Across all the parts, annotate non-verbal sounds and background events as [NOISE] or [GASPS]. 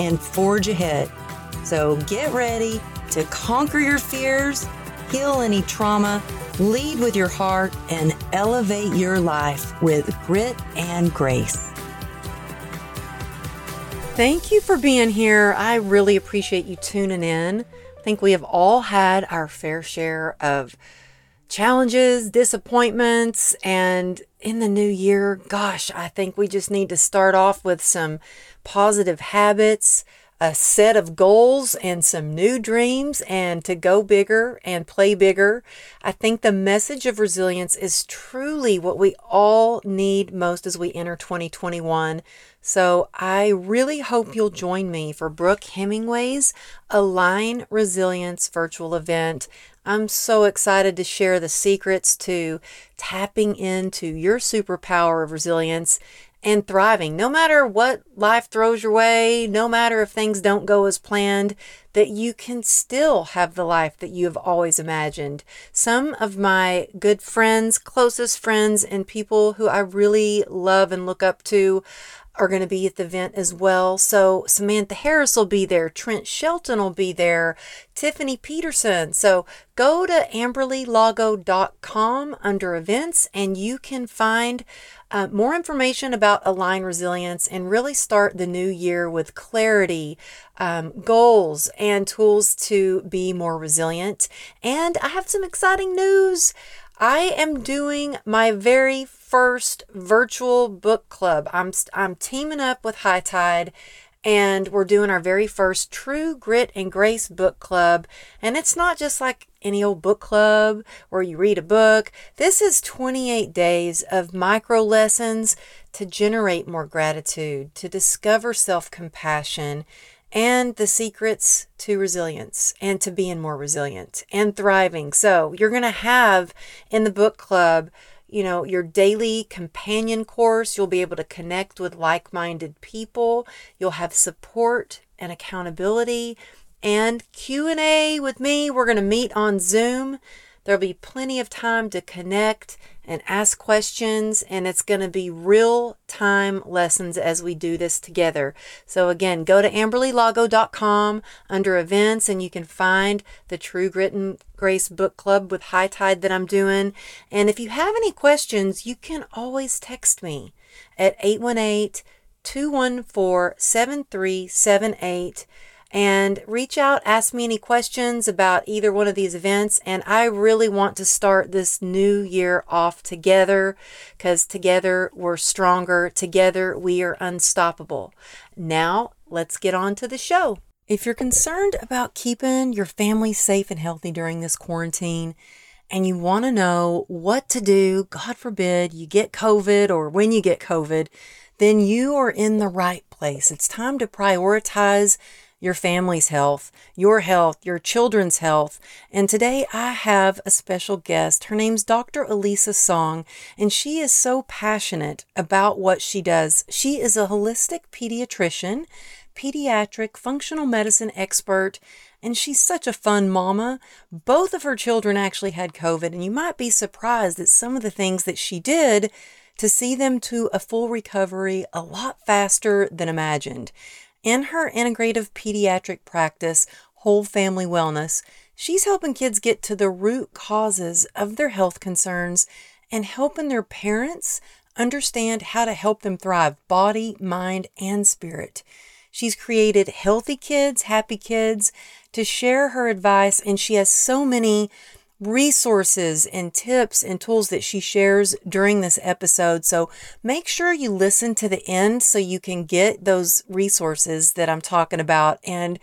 and forge ahead. So get ready to conquer your fears, heal any trauma, lead with your heart, and elevate your life with grit and grace. Thank you for being here. I really appreciate you tuning in. I think we have all had our fair share of challenges, disappointments, and in the new year, gosh, I think we just need to start off with some positive habits, a set of goals, and some new dreams, and to go bigger and play bigger. I think the message of resilience is truly what we all need most as we enter 2021. So I really hope you'll join me for Brooke Hemingway's Align Resilience virtual event. I'm so excited to share the secrets to tapping into your superpower of resilience and thriving. No matter what life throws your way, no matter if things don't go as planned, that you can still have the life that you have always imagined. Some of my good friends, closest friends, and people who I really love and look up to are going to be at the event as well. So Samantha Harris will be there, Trent Shelton will be there, Tiffany Peterson. So go to amberlylago.com under events and you can find uh, more information about Align Resilience and really start the new year with clarity, um, goals, and tools to be more resilient. And I have some exciting news. I am doing my very first virtual book club. I'm I'm teaming up with High Tide and we're doing our very first True Grit and Grace book club. And it's not just like any old book club where you read a book. This is 28 days of micro lessons to generate more gratitude, to discover self compassion, and the secrets to resilience and to being more resilient and thriving. So, you're going to have in the book club, you know, your daily companion course. You'll be able to connect with like minded people. You'll have support and accountability and Q&A with me. We're going to meet on Zoom. There'll be plenty of time to connect and ask questions, and it's going to be real time lessons as we do this together. So, again, go to amberlylago.com under events, and you can find the True Grit and Grace Book Club with High Tide that I'm doing. And if you have any questions, you can always text me at 818 214 7378 and reach out, ask me any questions about either one of these events. And I really want to start this new year off together because together we're stronger, together we are unstoppable. Now, let's get on to the show. If you're concerned about keeping your family safe and healthy during this quarantine, and you want to know what to do, God forbid you get COVID or when you get COVID, then you are in the right place. It's time to prioritize your family's health, your health, your children's health. And today I have a special guest. Her name's Dr. Elisa Song, and she is so passionate about what she does. She is a holistic pediatrician, pediatric functional medicine expert, and she's such a fun mama. Both of her children actually had COVID, and you might be surprised at some of the things that she did to see them to a full recovery a lot faster than imagined. In her integrative pediatric practice, Whole Family Wellness, she's helping kids get to the root causes of their health concerns and helping their parents understand how to help them thrive body, mind, and spirit. She's created Healthy Kids, Happy Kids to share her advice, and she has so many resources and tips and tools that she shares during this episode. So make sure you listen to the end so you can get those resources that I'm talking about. And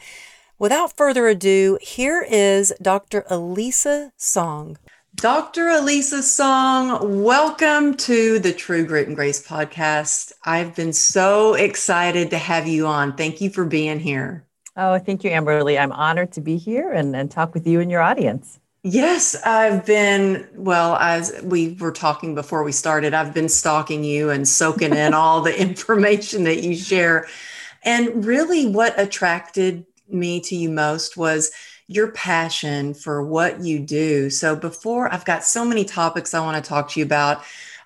without further ado, here is Dr. Elisa Song. Dr. Elisa Song, welcome to the True Grit and Grace podcast. I've been so excited to have you on. Thank you for being here. Oh, thank you, Amberly. I'm honored to be here and, and talk with you and your audience. Yes, I've been, well, as we were talking before we started, I've been stalking you and soaking in [LAUGHS] all the information that you share. And really, what attracted me to you most was your passion for what you do. So, before I've got so many topics I want to talk to you about,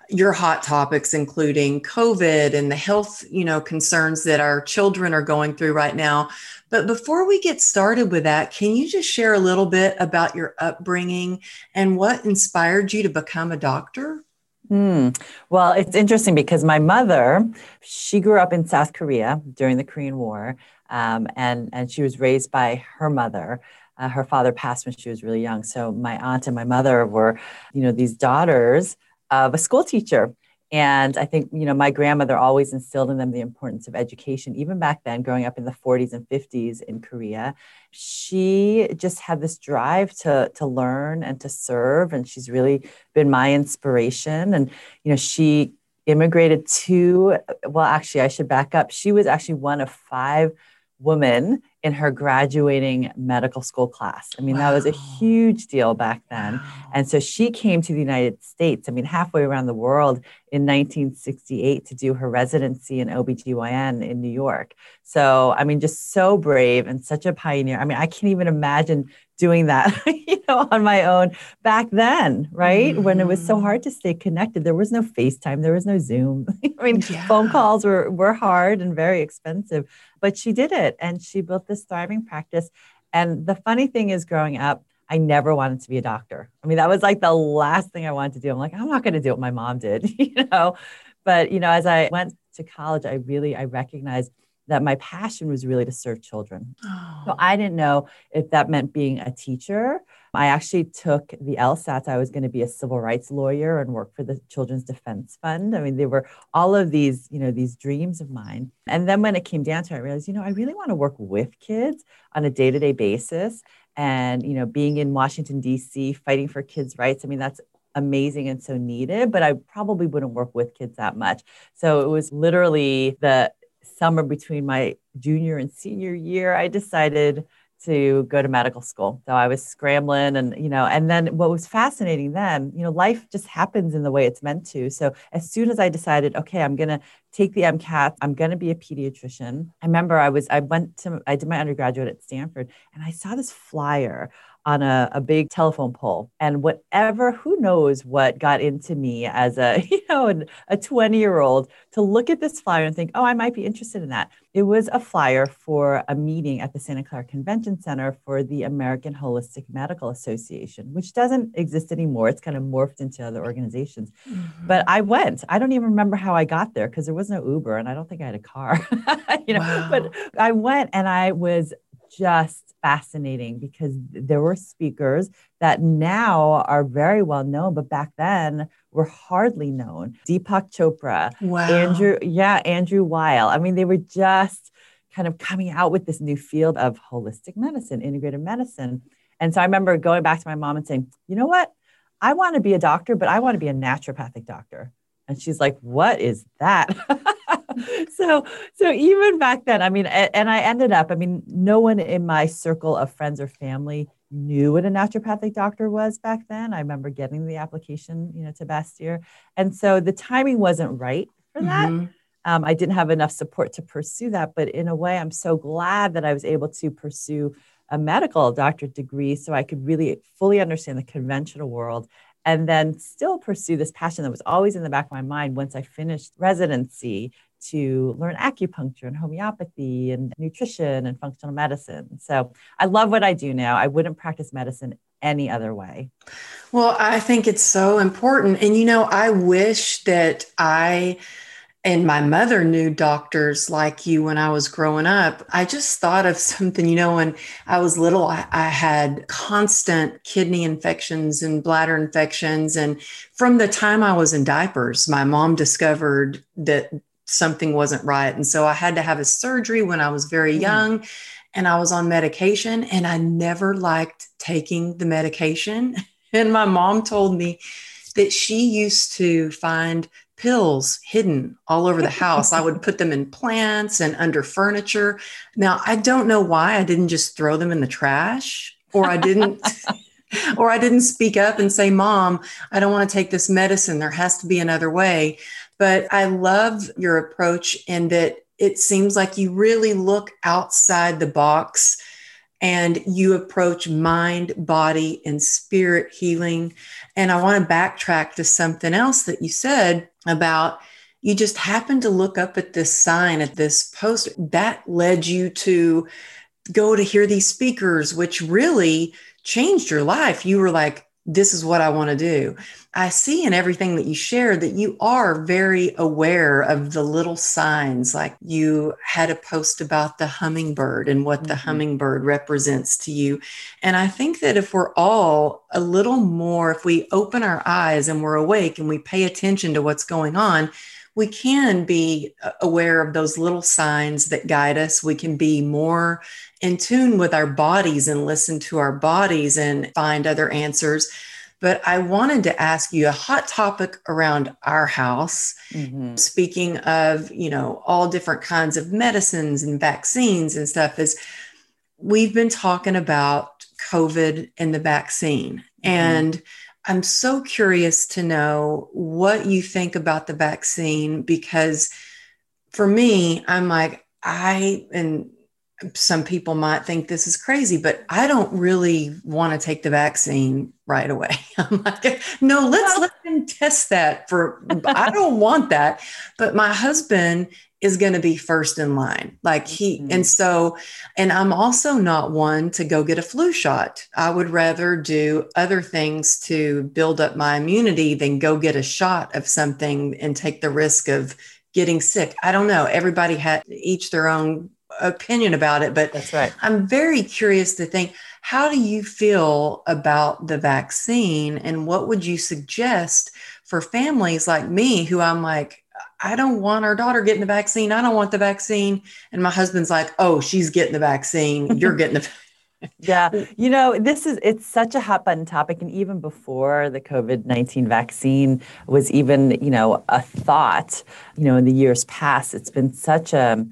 your hot topics including covid and the health you know concerns that our children are going through right now but before we get started with that, can you just share a little bit about your upbringing and what inspired you to become a doctor? Hmm. Well, it's interesting because my mother, she grew up in South Korea during the Korean War, um, and and she was raised by her mother. Uh, her father passed when she was really young, so my aunt and my mother were, you know, these daughters of a school teacher. And I think, you know, my grandmother always instilled in them the importance of education, even back then, growing up in the 40s and 50s in Korea. She just had this drive to, to learn and to serve. And she's really been my inspiration. And, you know, she immigrated to, well, actually, I should back up. She was actually one of five women in her graduating medical school class. I mean, wow. that was a huge deal back then. And so she came to the United States, I mean, halfway around the world in 1968 to do her residency in OBGYN in New York. So, I mean, just so brave and such a pioneer. I mean, I can't even imagine doing that, [LAUGHS] you know, on my own back then, right? Mm-hmm. When it was so mm-hmm. hard to stay connected. There was no FaceTime, there was no Zoom. [LAUGHS] I mean, yeah. phone calls were, were hard and very expensive, but she did it and she built this thriving practice. And the funny thing is, growing up, I never wanted to be a doctor. I mean, that was like the last thing I wanted to do. I'm like, I'm not going to do what my mom did, [LAUGHS] you know. But you know, as I went to college, I really I recognized that my passion was really to serve children. Oh. So I didn't know if that meant being a teacher. I actually took the LSATs. I was going to be a civil rights lawyer and work for the Children's Defense Fund. I mean, they were all of these, you know, these dreams of mine. And then when it came down to it, I realized, you know, I really want to work with kids on a day-to-day basis. And, you know, being in Washington, D.C., fighting for kids' rights. I mean, that's amazing and so needed, but I probably wouldn't work with kids that much. So it was literally the summer between my junior and senior year, I decided to go to medical school. So I was scrambling and, you know, and then what was fascinating then, you know, life just happens in the way it's meant to. So as soon as I decided, okay, I'm going to take the MCAT, I'm going to be a pediatrician. I remember I was, I went to, I did my undergraduate at Stanford and I saw this flyer on a, a big telephone pole. And whatever, who knows what got into me as a, [LAUGHS] you know, a 20 year old to look at this flyer and think, oh, I might be interested in that. It was a flyer for a meeting at the Santa Clara Convention Center for the American Holistic Medical Association, which doesn't exist anymore. It's kind of morphed into other organizations. Mm-hmm. But I went. I don't even remember how I got there because there was no Uber and I don't think I had a car. [LAUGHS] you know, wow. but I went and I was just fascinating because there were speakers that now are very well known, but back then were hardly known. Deepak Chopra, wow. Andrew, yeah, Andrew Weil. I mean, they were just kind of coming out with this new field of holistic medicine, integrative medicine. And so I remember going back to my mom and saying, you know what? I want to be a doctor, but I want to be a naturopathic doctor. And she's like, what is that? [LAUGHS] [LAUGHS] so so even back then i mean and i ended up i mean no one in my circle of friends or family knew what a naturopathic doctor was back then. I remember getting the application you know to bastyr and so the timing wasn't right for that. Mm-hmm. um, i didn't have enough support to pursue that but in a way i'm so glad that i was able to pursue a medical doctorate degree so i could really fully understand the conventional world and then still pursue this passion that was always in the back of my mind once I finished residency to learn acupuncture and homeopathy and nutrition and functional medicine. So I love what I do now. I wouldn't practice medicine any other way. Well, I think it's so important. And, you know, I wish that I and my mother knew doctors like you when I was growing up. I just thought of [LAUGHS] something, you know, when I was little, I, I, had constant kidney infections and bladder infections. And from the time I was in diapers, my mom discovered that something wasn't right. And so I had to have a surgery when I was very mm-hmm. young and I was on medication and I never liked taking the medication. [LAUGHS] And my mom told me that she used to find pills hidden all over the house. I would [LAUGHS] put them in plants and under furniture. Now, I don't know why I didn't just throw them in the trash or I didn't [LAUGHS] or I didn't speak up and say, "Mom, I don't want to take this medicine. There has to be another way." But I love your approach in that it seems like you really look outside the box and you approach mind, body, and spirit healing. And I want to backtrack to something else that you said about you just happened to look up at this sign at this post that led you to go to hear these speakers, which really changed your life. You were like, this is what I want to do. I see in everything that you share that you are very aware of the little signs. Like you had a post about the hummingbird and what mm-hmm. the hummingbird represents to you. And I think that if we're all a little more, if we open our eyes and we're awake and we pay attention to what's going on, we can be uh, aware of those little signs that guide us. We can be more in tune with our bodies and listen to our bodies and find other answers but I wanted to ask you a hot topic around our house. Mm-hmm. Speaking of, you know, all different kinds of medicines and vaccines and stuff, is we've been talking about COVID and the vaccine. Mm-hmm. And I'm so curious to know what you think about the vaccine because for me, I'm like, I, and some people might think this is crazy, but I don't really want to take the vaccine right away. [LAUGHS] I'm like, no, let's let them test that for, I don't want that. But my husband is going to be first in line. Like he, mm-hmm. and so, and I'm also not one to go get a flu shot. I would rather do other things to build up my immunity than go get a shot of something and take the risk of getting sick. I don't know. Everybody had each their own opinion about it, but that's right. I'm very curious to think how do you feel about the vaccine and what would you suggest for families like me who I'm like, I don't want our daughter getting the vaccine. I don't want the vaccine. And my husband's like, oh, she's getting the vaccine. You're getting the [LAUGHS] yeah you know this is it's such a hot button topic and even before the covid-19 vaccine was even you know a thought you know in the years past it's been such a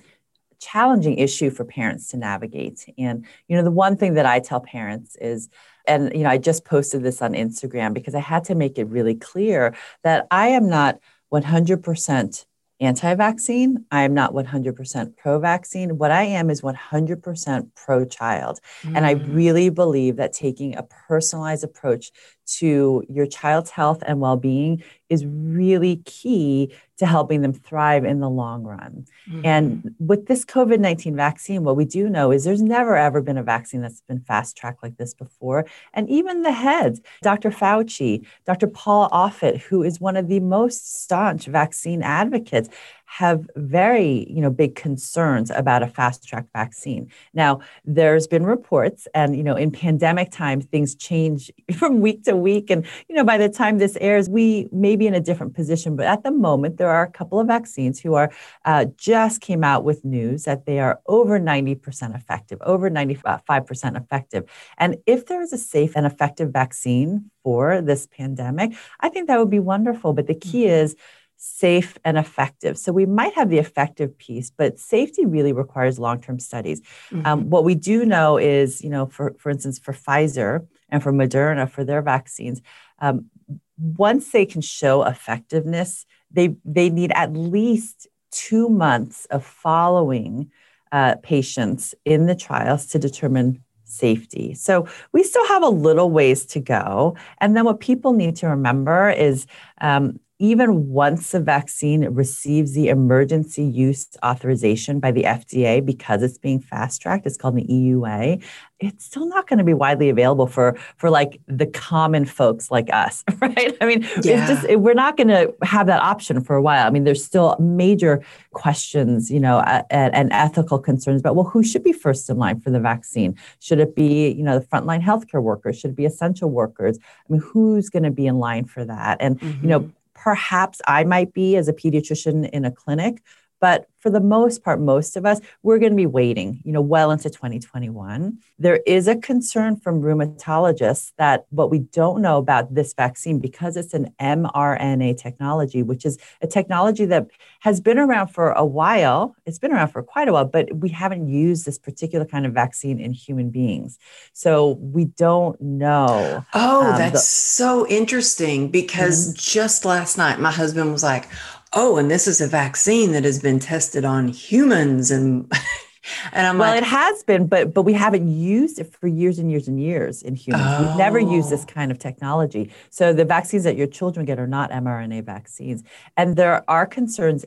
challenging issue for parents to navigate. And, you know, the one thing that I tell parents is, and, you know, I just posted this on Instagram because I had to make it really clear that I am not 100% anti vaccine. I am not 100% pro vaccine. What I am is 100% pro child. Mm. And I mm. really believe that taking a personalized approach to your child's health and well being is really key to helping them thrive in the long run. Mm-hmm. And with this COVID 19 vaccine, what we do know is there's never ever been a vaccine that's been fast tracked like this before. And even the heads, Dr. Fauci, Dr. Paul Offit, who is one of the most staunch vaccine advocates, have very you know big concerns about a fast track vaccine. Now there's been reports and you know in pandemic times things change [LAUGHS] from week to week and you know by the time this airs we may be in a different position. But at the moment there are a couple of vaccines who are uh, just came out with news that they are over 90% effective over 95% effective. And if there is a safe and effective vaccine for this pandemic i think that would be wonderful. But the key mm-hmm. is safe and effective. So we might have the effective piece, but safety really requires long-term studies. Um, mm-hmm. Um, what we do know is, you know, for for instance, for Pfizer and for Moderna for their vaccines, um, once they can show effectiveness, they they need at least two months of following uh, patients in the trials to determine safety. So we still have a little ways to go. And then what people need to remember is um, even once a vaccine receives the emergency use authorization by the FDA because it's being fast tracked, it's called the EUA, it's still not going to be widely available for for like the common folks like us, [LAUGHS] right? I mean, yeah. it's just it, we're not going to have that option for a while. I mean, there's still major questions, you know, and, and ethical concerns about well, who should be first in line for the vaccine? Should it be, you know, the frontline healthcare workers? Should it be essential workers? I mean, who's going to be in line for that? And mm-hmm. you know, mm-hmm perhaps I might be as a pediatrician in a clinic, But for the most part, most of us, we're going to be waiting, you know, well into 2021. There is a concern from rheumatologists that what we don't know about this vaccine, because it's an mRNA technology, which is a technology that has been around for a while. It's been around for quite a while, but we haven't used this particular kind of vaccine in human beings. So we don't know. Oh, um, that's the- so interesting because mm-hmm. just last night, my husband was like, oh, and this is a vaccine that has been tested on humans and [LAUGHS] and I'm well, like, it has been, but but we haven't used it for years and years and years in humans. Oh. We've never used this oh. kind of technology. So the vaccines that your children get are not mRNA vaccines, and there are concerns,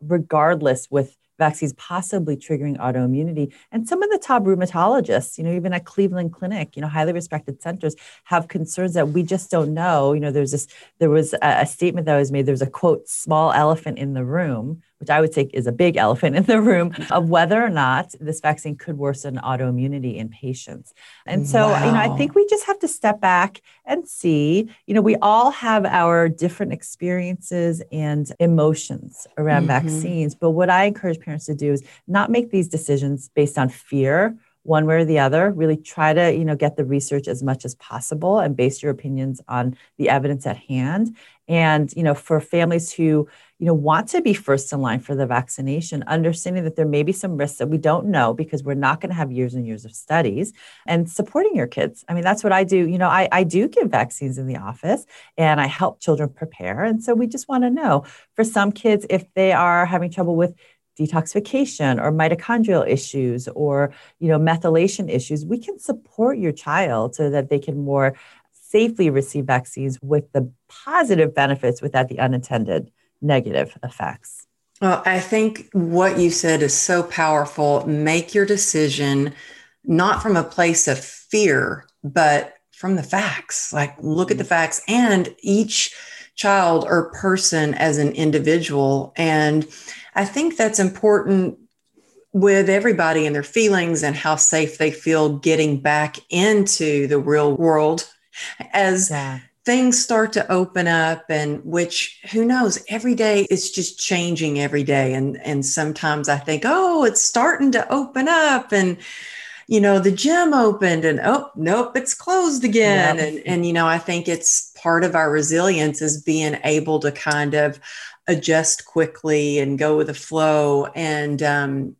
regardless, with vaccines possibly triggering autoimmunity. And some of the top rheumatologists, you know, even at Cleveland Clinic, you know, highly respected centers, have concerns that we just don't know. You know, there's this, there was a, a statement that was made. there's a quote, small elephant in the room which I would say is a big [LAUGHS] elephant in the room, of whether or not this vaccine could worsen autoimmunity in patients. And so, wow. you know, I think we just have to step back and see, you know, we all have our different experiences and emotions around mm-hmm. vaccines. But what I encourage parents to do is not make these decisions based on fear one way or the other really try to you know get the research as much as possible and base your opinions on the evidence at hand. And you know for families who you know want to be first in line for the vaccination understanding that there may be some risks that we don't know because we're not going to have years and years of studies and supporting your kids. I mean that's what i do. You know I, I do give vaccines in the office and i help children prepare. And so we just want to know for some kids if they are having trouble with detoxification or mitochondrial issues or you know methylation issues we can support your child so that they can more safely receive vaccines with the positive benefits without the unintended negative effects. Well, I think what you said is so powerful. Make your decision not from a place of fear, but from the facts. Like, look at the mm-hmm. facts and each child or person as an individual. And I think that's important with everybody and their feelings and how safe they feel getting back into the real world. As yeah. things start to open up and which who knows every day it's just changing every day. And and sometimes i think oh it's starting to open up and you know the gym opened and oh nope it's closed again. And and you know i think it's part of our resilience is being able to kind of adjust quickly and go with the flow and um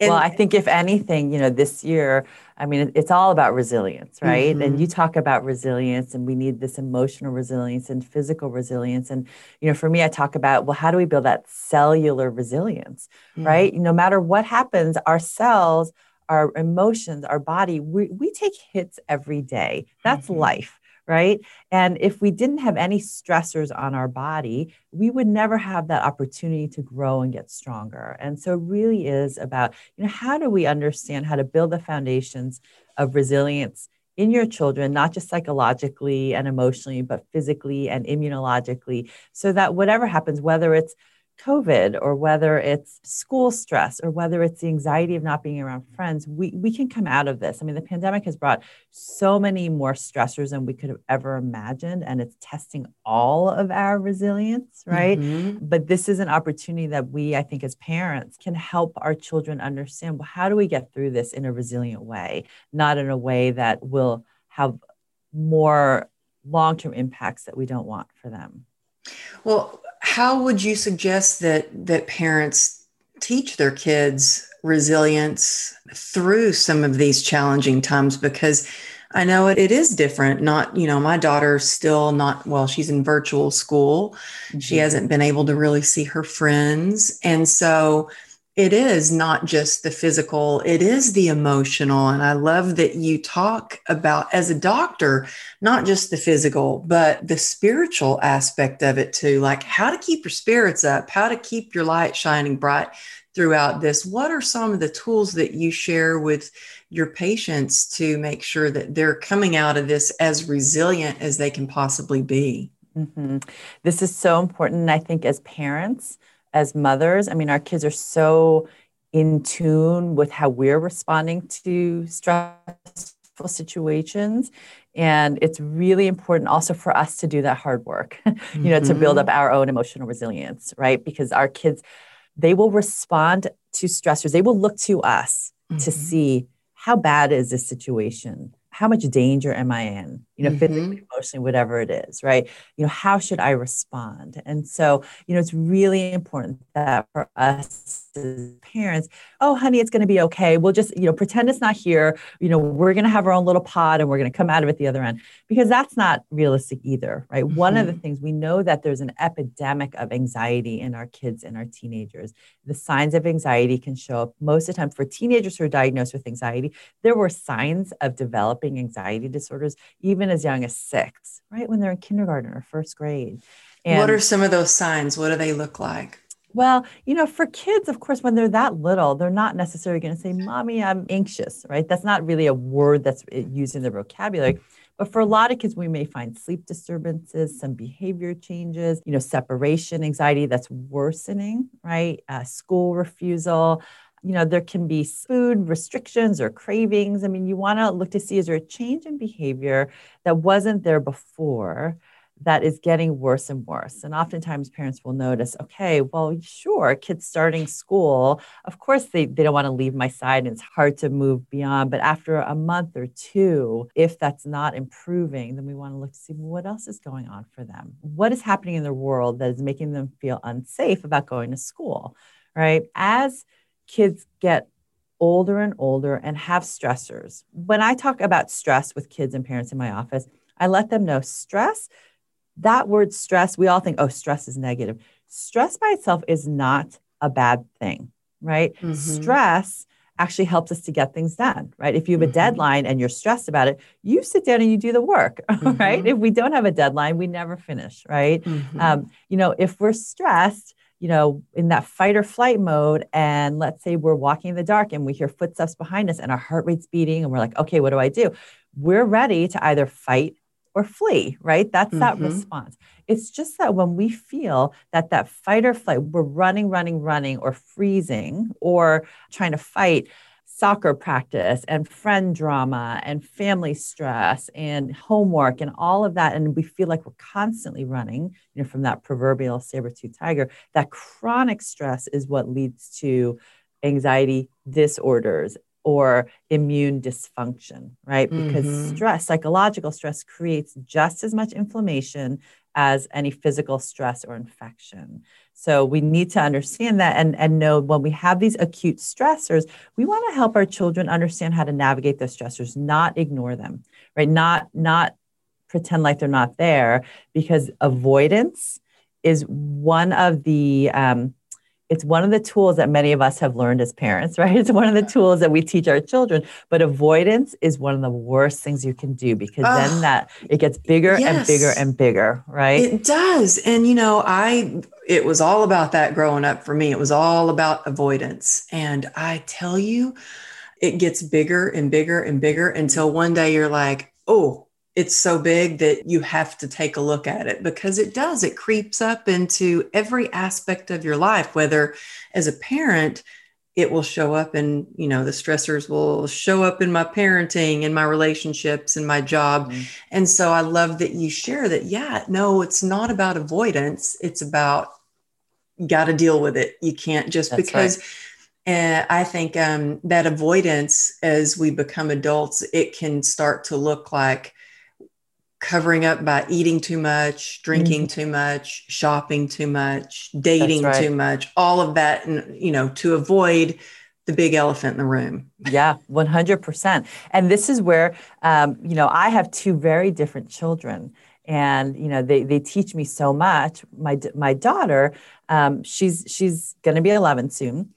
and, well i think if anything you know this year I mean, it's all about resilience, right? Mm-hmm. And you talk about resilience, and we need this emotional resilience and physical resilience. And, you know, for me, I talk about, well, how do we build that cellular resilience, mm-hmm. right? No matter what happens, our cells, our emotions, our body, we, we take hits every day. That's mm-hmm. life right? And if we didn't have any stressors on our body, we would never have that opportunity to grow and get stronger. And so it really is about, you know, how do we understand how to build the foundations of resilience in your children, not just psychologically and emotionally, but physically and immunologically, so that whatever happens, whether it's COVID or whether it's school stress or whether it's the anxiety of not being around friends, we, we can come out of this. I mean, the pandemic has brought so many more stressors than we could have ever imagined, and it's testing all of our resilience, right? Mm-hmm. But this is an opportunity that we, I think, as parents, can help our children understand well, how do we get through this in a resilient way, not in a way that will have more long term impacts that we don't want for them. Well, how would you suggest that that parents teach their kids resilience through some of these challenging times because I know it, it is different. Not, you know, my daughter's still not, well, she's in virtual school. Mm-hmm. She hasn't been able to really see her friends. And so it is not just the physical, it is the emotional. And I love that you talk about, as a doctor, not just the physical, but the spiritual aspect of it too. Like how to keep your spirits up, how to keep your light shining bright throughout this. What are some of the tools that you share with your patients to make sure that they're coming out of this as resilient as they can possibly be? Mm-hmm. This is so important. I think as parents, as mothers. I mean, our kids are so in tune with how we're responding to stressful situations. And it's really important also for us to do that hard work, [LAUGHS] you know, mm-hmm. to build up mm-hmm. our own emotional resilience, right? Because our kids, they will respond to stressors. They will look to us mm-hmm. to see how bad is this situation? How much danger am I in? You know, mm-hmm. physically, emotionally, whatever it is, right? You know, how should I respond? And so, you know, it's really important that for us as parents, oh, honey, it's going to be okay. We'll just, you know, pretend it's not here. You know, we're going to have our own little pod and we're going to come out of it the other end because that's not realistic either, right? Mm-hmm. One of the mm-hmm. things we know that there's an epidemic of anxiety in our kids and our teenagers. The signs of anxiety can show up most of the time for teenagers who are diagnosed with anxiety. There were signs of developing anxiety disorders even as young as six, right? When they're in kindergarten or first grade. And what are some of those signs? What do they look like? Well, you know, for kids, of course, when they're that little, they're not necessarily going to say, Mommy, I'm anxious, right? That's not really a word that's eh, used in the vocabulary. But for a lot of kids, we may find sleep disturbances, some behavior changes, you know, separation anxiety that's worsening, right? Uh, school refusal. You know, there can be food restrictions or cravings. I mean, you want to look to see is there a change in behavior that wasn't there before? that is getting worse and worse. And oftentimes parents will notice, okay, well, sure, kids starting school, of course they, they don't want to leave my side and it's hard to move beyond. But after a month or two, if that's not improving, then we want to look to see what else is going on for them. What is happening in their world that is making them feel unsafe about going to school, right? As kids get older and older and have stressors, when I talk about stress with kids and parents in my office, I let them know stress that word stress, we all think, oh, stress is negative. Stress by itself is not a bad thing, right? Mm-hmm. Stress actually helps us to get things done, right? If you have a mm-hmm. deadline and you're stressed about it, you sit down and you do the work, [LAUGHS] mm-hmm. right? If we don't have a deadline, we never finish, right? Mm-hmm. Um, you know, if we're stressed, you know, in that fight or flight mode, and let's say we're walking in the dark and we hear footsteps behind us and our heart rate's beating, and we're like, okay, what do I do? We're ready to either fight or flee, right? That's mm-hmm. that response. It's just that when we feel that that fight or flight, we're running, running, running, or freezing, or trying to fight soccer practice and friend drama and family stress and homework and all of that and we feel like we're constantly running you know from that proverbial saber-tooth tiger that chronic stress is what leads to anxiety disorders or immune dysfunction, right? Because mm-hmm. stress, psychological stress, creates just as much inflammation as any physical stress or infection. So we need to understand that and, and know when we have these acute stressors, we want to help our children understand how to navigate those stressors, not ignore them, right? Not not pretend like they're not there because avoidance is one of the um, it's one of the tools that many of us have learned as parents, [LAUGHS] right? It's one of the tools that we teach our children. But avoidance is one of the worst things you can do because uh, then that it gets bigger yes, and bigger and bigger, right? It does. And you know, I it was all about that growing up for me. It was all about avoidance. And I tell you, it gets bigger and bigger and bigger until one day you're like, oh, it's so big that you have to take a look at it because it does. It creeps up into every aspect of your life, whether as a parent, it will show up and you know the stressors will show up in my parenting and my relationships and my job mm-hmm. and so i love that you share that yeah no it's not about avoidance it's about got to deal with it you can't just That's because right. And I think um, that avoidance, as we become adults, it can start to look like covering up by eating too much, drinking mm-hmm. too much, shopping too much, dating right. too much, all of that, and you know, to avoid the big elephant in the room. Yeah, 100%. And this is where, um, you know, I have two very different children and you know they they teach me so much my my daughter um, she's she's going to be 11 soon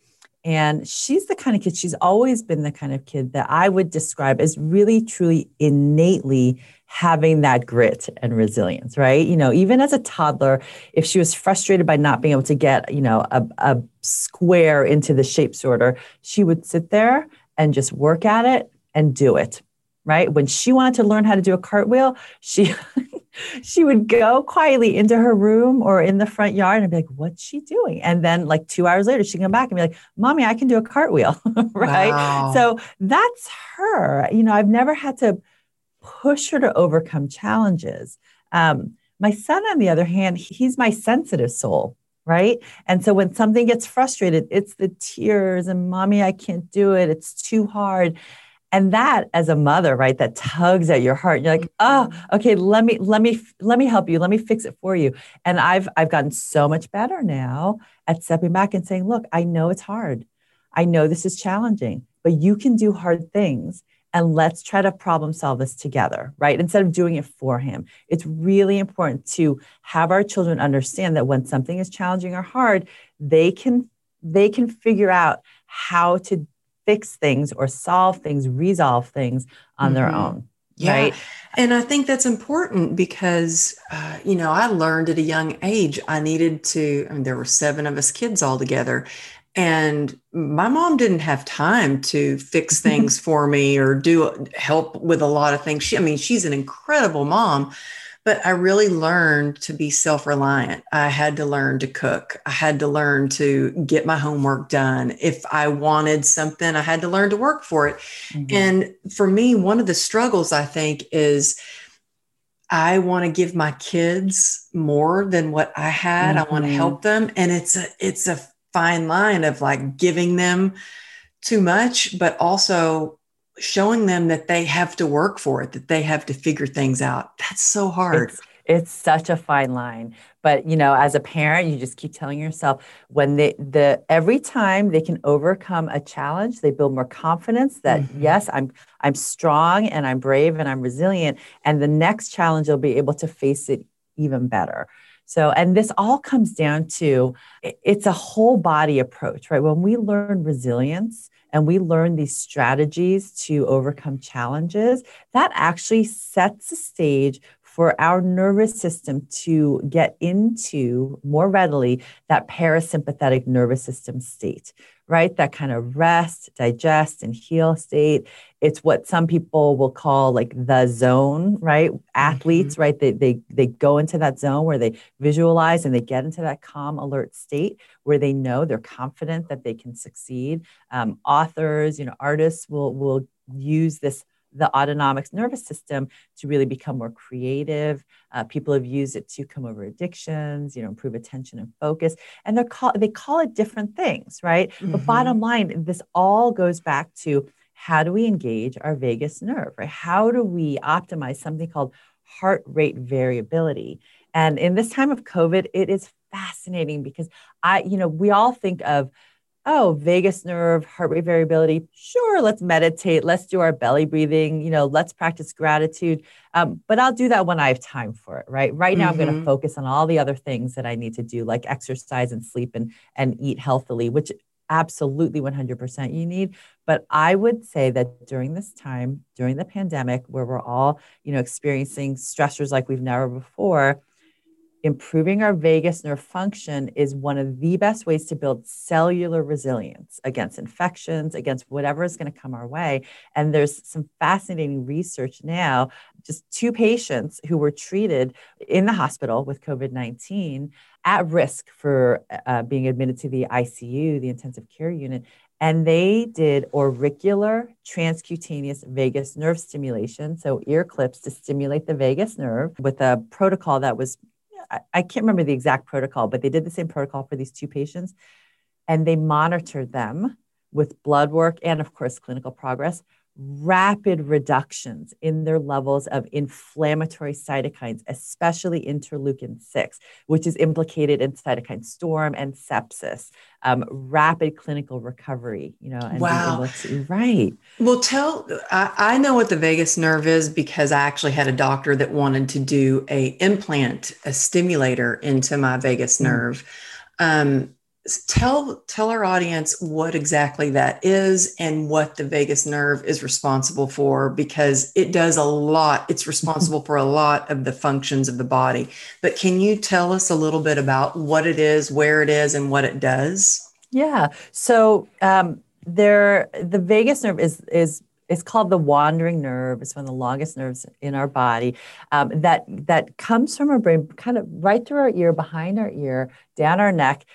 and she's the kind of kid she's always been the kind of kid that i would describe as really truly innately having that grit and resilience, right? You know, even as a toddler, if she was frustrated by not being able to get, you know, a, a square into the shape sorter, she would sit there and just work at it and do it, right? When she wanted to learn how to do a cartwheel, she [LAUGHS] she would go quietly into her room or in the front yard and be like, what's she doing? And then like two hours later, she'd come back and be like, mommy, I can do a cartwheel, [LAUGHS] right? Wow. So that's her. You know, I've never had to push her to overcome challenges. Um, my son, on the other hand, he's my sensitive soul, right? And so when something gets frustrated, it's the tears and mommy, I can't do it. It's too hard. And that as a mother, right, that tugs at your heart. You're like, oh, mm-hmm. okay, let me, let me, let me help you. Let me fix it for you. And I've I've gotten so much better now at stepping back and saying, look, I know it's hard. I know this is challenging, but you can do hard things and let's try to problem solve this together, right? Instead of doing it for him. It's really important to have our children understand that when something is challenging or hard, they can they can figure out how to fix things or solve things, resolve things on mm-hmm. their own. Yeah. Right. And I think that's important because, uh, you know, I learned at a young age I needed to, I mean, there were seven of us kids all together. And my mom didn't have time to fix [LAUGHS] things for me or do help with a lot of things. She, I mean, she's an incredible mom, but I really learned to be self reliant. I had to learn to cook. I had to learn to get my homework done. If I wanted something, I had to learn to work for it. Mm-hmm. And for me, one of the struggles I think is I want to give my kids more than what I had. Mm-hmm. I want to help them. And it's a, it's a, fine line of like giving them too much, but also showing them that they have to work for it, that they have to figure things out. That's so hard. It's, it's such a fine line. But you know, as a parent, you just keep telling yourself when they the every time they can overcome a challenge, they build more confidence that mm-hmm. yes, I'm I'm strong and I'm brave and I'm resilient. And the next challenge they'll be able to face it even better. So, and this all comes down to it's a whole body approach, right? When we learn resilience and we learn these strategies to overcome challenges, that actually sets the stage for our nervous system to get into more readily that parasympathetic nervous system state, right? That kind of rest, digest, and heal state. It's what some people will call like the zone, right? Athletes, mm-hmm. right? They, they, they go into that zone where they visualize and they get into that calm, alert state where they know they're confident that they can succeed. Um, authors, you know, artists will, will use this the autonomic nervous system to really become more creative. Uh, people have used it to come over addictions, you know, improve attention and focus. And they're call, they call it different things, right? Mm-hmm. But bottom line, this all goes back to how do we engage our vagus nerve, right? How do we optimize something called heart rate variability? And in this time of COVID, it is fascinating because I, you know, we all think of oh, vagus nerve, heart rate variability. Sure, let's meditate. Let's do our belly breathing. You know, let's practice gratitude. Um, but I'll do that when I have time for it, right? Right now, mm-hmm. I'm going to focus on all the other things that I need to do, like exercise and sleep and, and eat healthily, which absolutely 100% you need. But I would say that during this time, during the pandemic, where we're all, you know, experiencing stressors like we've never before, improving our vagus nerve function is one of the best ways to build cellular resilience against infections, against whatever is going to come our way. And there's some fascinating research now. Just two patients who were treated in the hospital with COVID 19 at risk for uh, being admitted to the ICU, the intensive care unit. And they did auricular transcutaneous vagus nerve stimulation, so ear clips to stimulate the vagus nerve with a protocol that was I, can't remember the exact protocol, but they did the same protocol for these two patients and they monitored them with blood work and, of course, clinical progress rapid reductions in their levels of inflammatory cytokines, especially interleukin 6, which is implicated in cytokine storm and sepsis, um, rapid clinical recovery, you know. And wow. To, right. Well, tell, I, I know what the vagus nerve is because I actually had a doctor that wanted to do a implant, a stimulator into my vagus mm. nerve. Mm. Um, tell tell our audience what exactly that is and what the vagus nerve is responsible for because it does a lot it's responsible for a lot of the functions of the body. But can you tell us a little bit about what it is where it is and what it does? Yeah. So um, there the vagus nerve is is it's called the wandering nerve. It's one of the longest nerves in our body um, that that comes from our brain, kind of right through our ear, behind our ear, down our neck,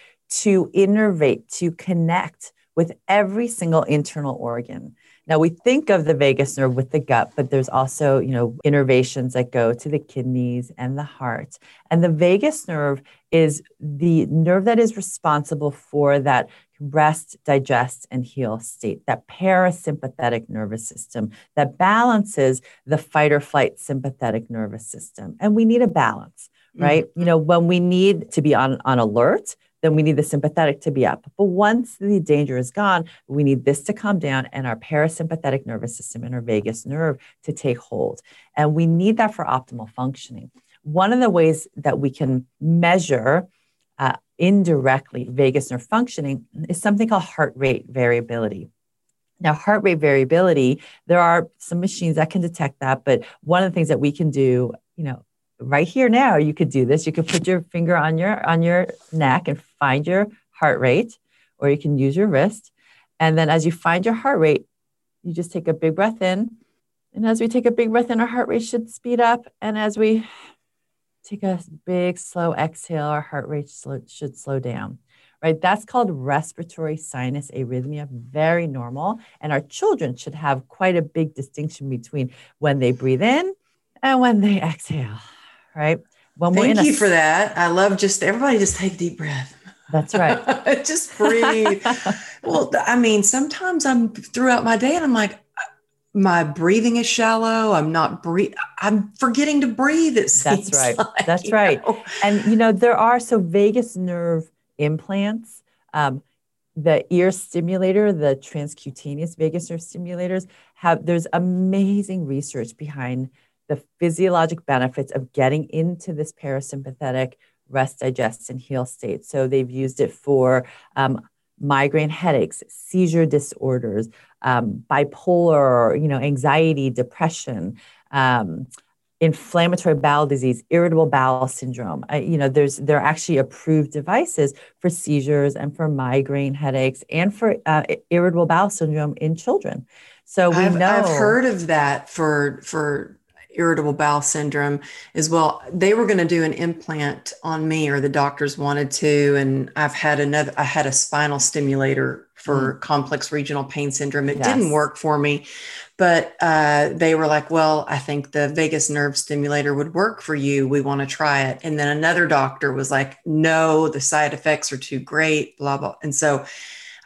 to innervate, to connect with every single internal organ. Now we think of the vagus nerve with the gut, but there's also, you know, innervations that go to the kidneys and the heart. And the vagus nerve is the nerve that is responsible for that rest, digest, and heal state, that parasympathetic nervous system that balances the fight or flight sympathetic nervous system. And we need a balance, right? Mm-hmm. You know, when we need to be on, on alert, then we need the sympathetic to be up. But once the danger is gone, we need this to calm down and our parasympathetic nervous system and our vagus nerve to take hold. And we need that for optimal functioning. One of the ways that we can measure uh, indirectly vagus nerve functioning is something called heart rate variability. Now, heart rate variability, there are some machines that can detect that, but one of the things that we can do, you know, right here now you could do this. You could put your finger on your on your neck and find your heart rate or you can use your wrist. And then as you find your heart rate you just take a big breath in. And as we take a big breath in our heart rate should speed up. And as we take a big slow exhale our heart rate should slow down right? That's called respiratory sinus arrhythmia. Very normal. And our children should have quite a big distinction between when they breathe in and when they [LAUGHS] exhale right? When Thank you a, for that. I love just everybody just take deep breath. That's right. [LAUGHS] just breathe. [LAUGHS] well, I mean, sometimes I'm throughout my day and I'm like, my breathing is shallow. I'm not breathe. I'm forgetting to breathe. It seems That's right. [LAUGHS] Like, That's right. Know? And you know there are so vagus nerve implants. Um, the ear stimulator, the transcutaneous vagus nerve stimulators have. There's amazing research behind the physiologic benefits of getting into this parasympathetic rest, digest, and heal state. So they've used it for um, migraine headaches, seizure disorders, um, bipolar, you know, anxiety, depression. Um, inflammatory bowel disease, irritable bowel syndrome. Uh, you know, there's there are actually approved devices for seizures and for migraine headaches and for uh, irritable bowel syndrome in children. So we I've, know I've heard of that for for irritable bowel syndrome as well. They were going to do an implant on me, or the doctors wanted to. And I've had another, I had a spinal stimulator for mm. complex regional pain syndrome. It yes. didn't work for me, but uh, they were like, well, I think the vagus nerve stimulator would work for you. We want to try it. And then another doctor was like, no, the side effects are too great, blah, blah. And so,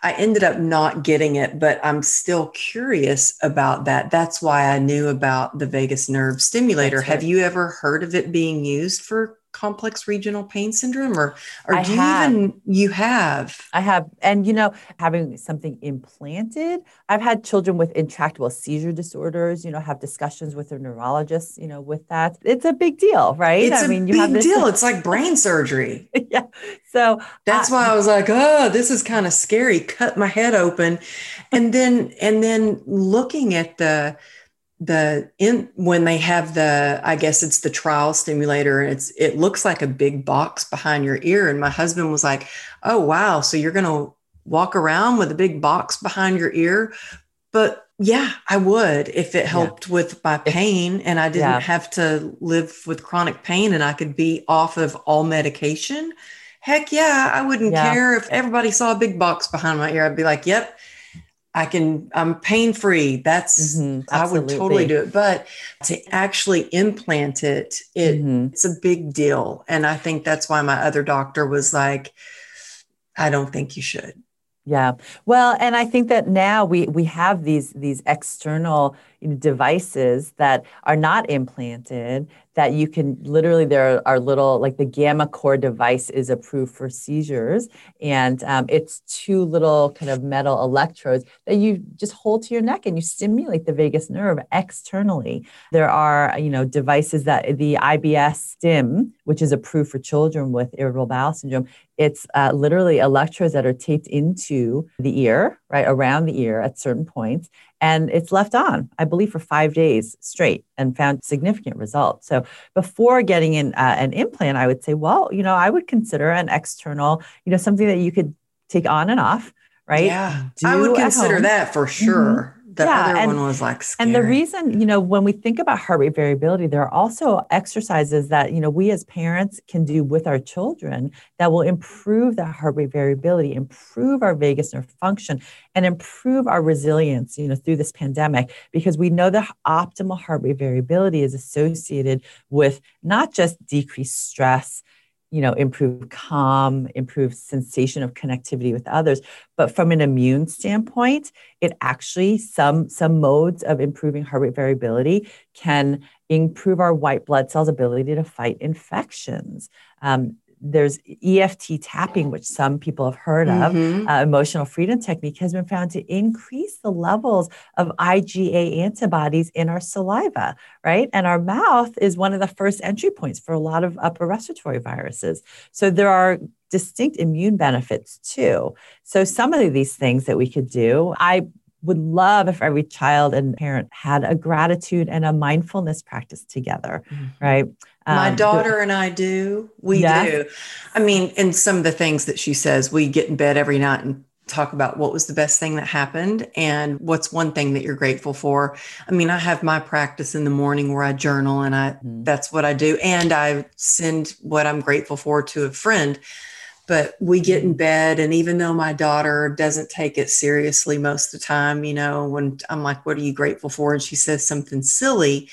I ended up not getting it, but I'm still curious about that. That's why I knew about the vagus nerve stimulator. Have you ever heard of it being used for complex regional pain syndrome or or I do have. you even you have? I have. And you know having something implanted i've had children with intractable seizure disorders you know have discussions with their neurologists you know with that. It's a big deal right? I mean, it's I a mean, big deal. It's like brain surgery. [LAUGHS] Yeah. So that's why i was like oh this is kind of scary. Cut my head open. And then and then looking at the the in when they have the i guess it's the trial stimulator and it's it looks like a big box behind your ear and my husband was like oh wow so you're going to walk around with a big box behind your ear but yeah i would if it helped yeah. with my pain and i didn't yeah. have to live with chronic pain and i could be off of all medication heck yeah i wouldn't yeah. care if everybody saw a big box behind my ear i'd be like yep I can, I'm pain free. That's, mm-hmm, I would totally do it. But to actually implant it, it mm-hmm. it's a big deal. And I think that's why my other doctor was like, I don't think you should. Yeah. Well, and I think that now we we have these these external devices that are not implanted that you can literally there are little like the gammaCore device is approved for seizures and um, it's two little kind of metal electrodes that you just hold to your neck and you stimulate the vagus nerve externally. There are you know devices that the IB-Stim which is approved for children with irritable bowel syndrome it's uh, literally electrodes that are taped into the ear right around the ear at certain points and it's left on, I believe, for five days straight and found significant results. So before getting in uh, an implant, I would say, well, you know, I would consider an external, you know, something that you could take on and off, right? Yeah, Do I would consider that for mm-hmm. sure. Mm-hmm. The Yeah, other and- one was like scary. And the reason, you know, when we think about heart rate variability, there are also exercises that, you know, we as parents can do with our children that will improve that heart rate variability, improve our vagus nerve function, and improve our resilience, you know, through this pandemic, because we know that optimal heart rate variability is associated with not just decreased stress, you know, improve calm, improve sensation of connectivity with others, but from an immune standpoint, it actually some some modes of improving heart rate variability can improve our white blood cells' ability to fight infections. Um, there's EFT tapping, which some people have heard of. Mhm. Uh, emotional freedom technique has been found to increase the levels of IgA antibodies in our saliva, right? And our mouth is one of the first entry points for a lot of upper respiratory viruses. So there are distinct immune benefits too. So some of these things that we could do, I would love if every child and parent had a gratitude and a mindfulness practice together, Mhm. right? My Um, the- daughter and I do. We Yes. do. I mean, and some of the things that she says, we get in bed every night and talk about what was the best thing that happened and what's one thing that you're grateful for. I mean, I have my practice in the morning where I journal and I Mhm. that's what I do and I send what I'm grateful for to a friend. But we get in bed and even though my daughter doesn't take it seriously most of the time, you know, when I'm like what are you grateful for and she says something silly,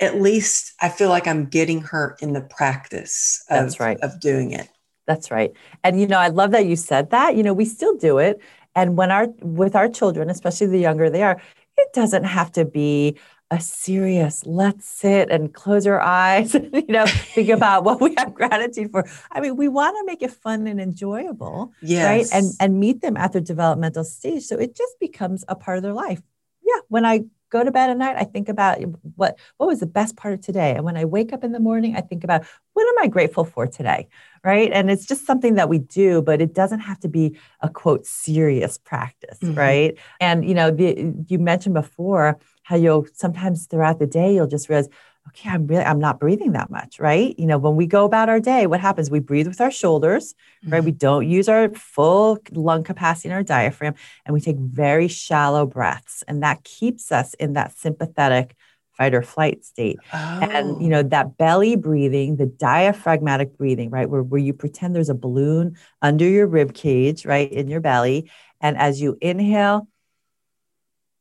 at least I feel like I'm getting her in the practice of, That's right. of doing it. That's right. And you know, I love that you said that. You know, we still do it. And when our with our children, especially the younger they are, it doesn't have to be a serious let's sit and close our eyes [LAUGHS] you know think [LAUGHS] about what we have gratitude for i mean we want to make it fun and enjoyable Yes. right and and meet them at their developmental stage so it just becomes a part of their life yeah when i go to bed at night i think about what what was the best part of today? And when i wake up in the morning i think about what am i grateful for today? Right? And it's just something that we do but it doesn't have to be a quote serious practice Mhm. right? And you know the, you mentioned before how you'll sometimes throughout the day you'll just realize okay i'm really i'm not breathing that much right? You know when we go about our day what happens? We breathe with our shoulders right? We mm-hmm. don't use our full lung capacity in our diaphragm and we take very shallow breaths and that keeps us in that sympathetic fight or flight state. And you Oh. know that belly breathing the diaphragmatic breathing right where, where you pretend there's a balloon under your rib cage right in your belly and as you inhale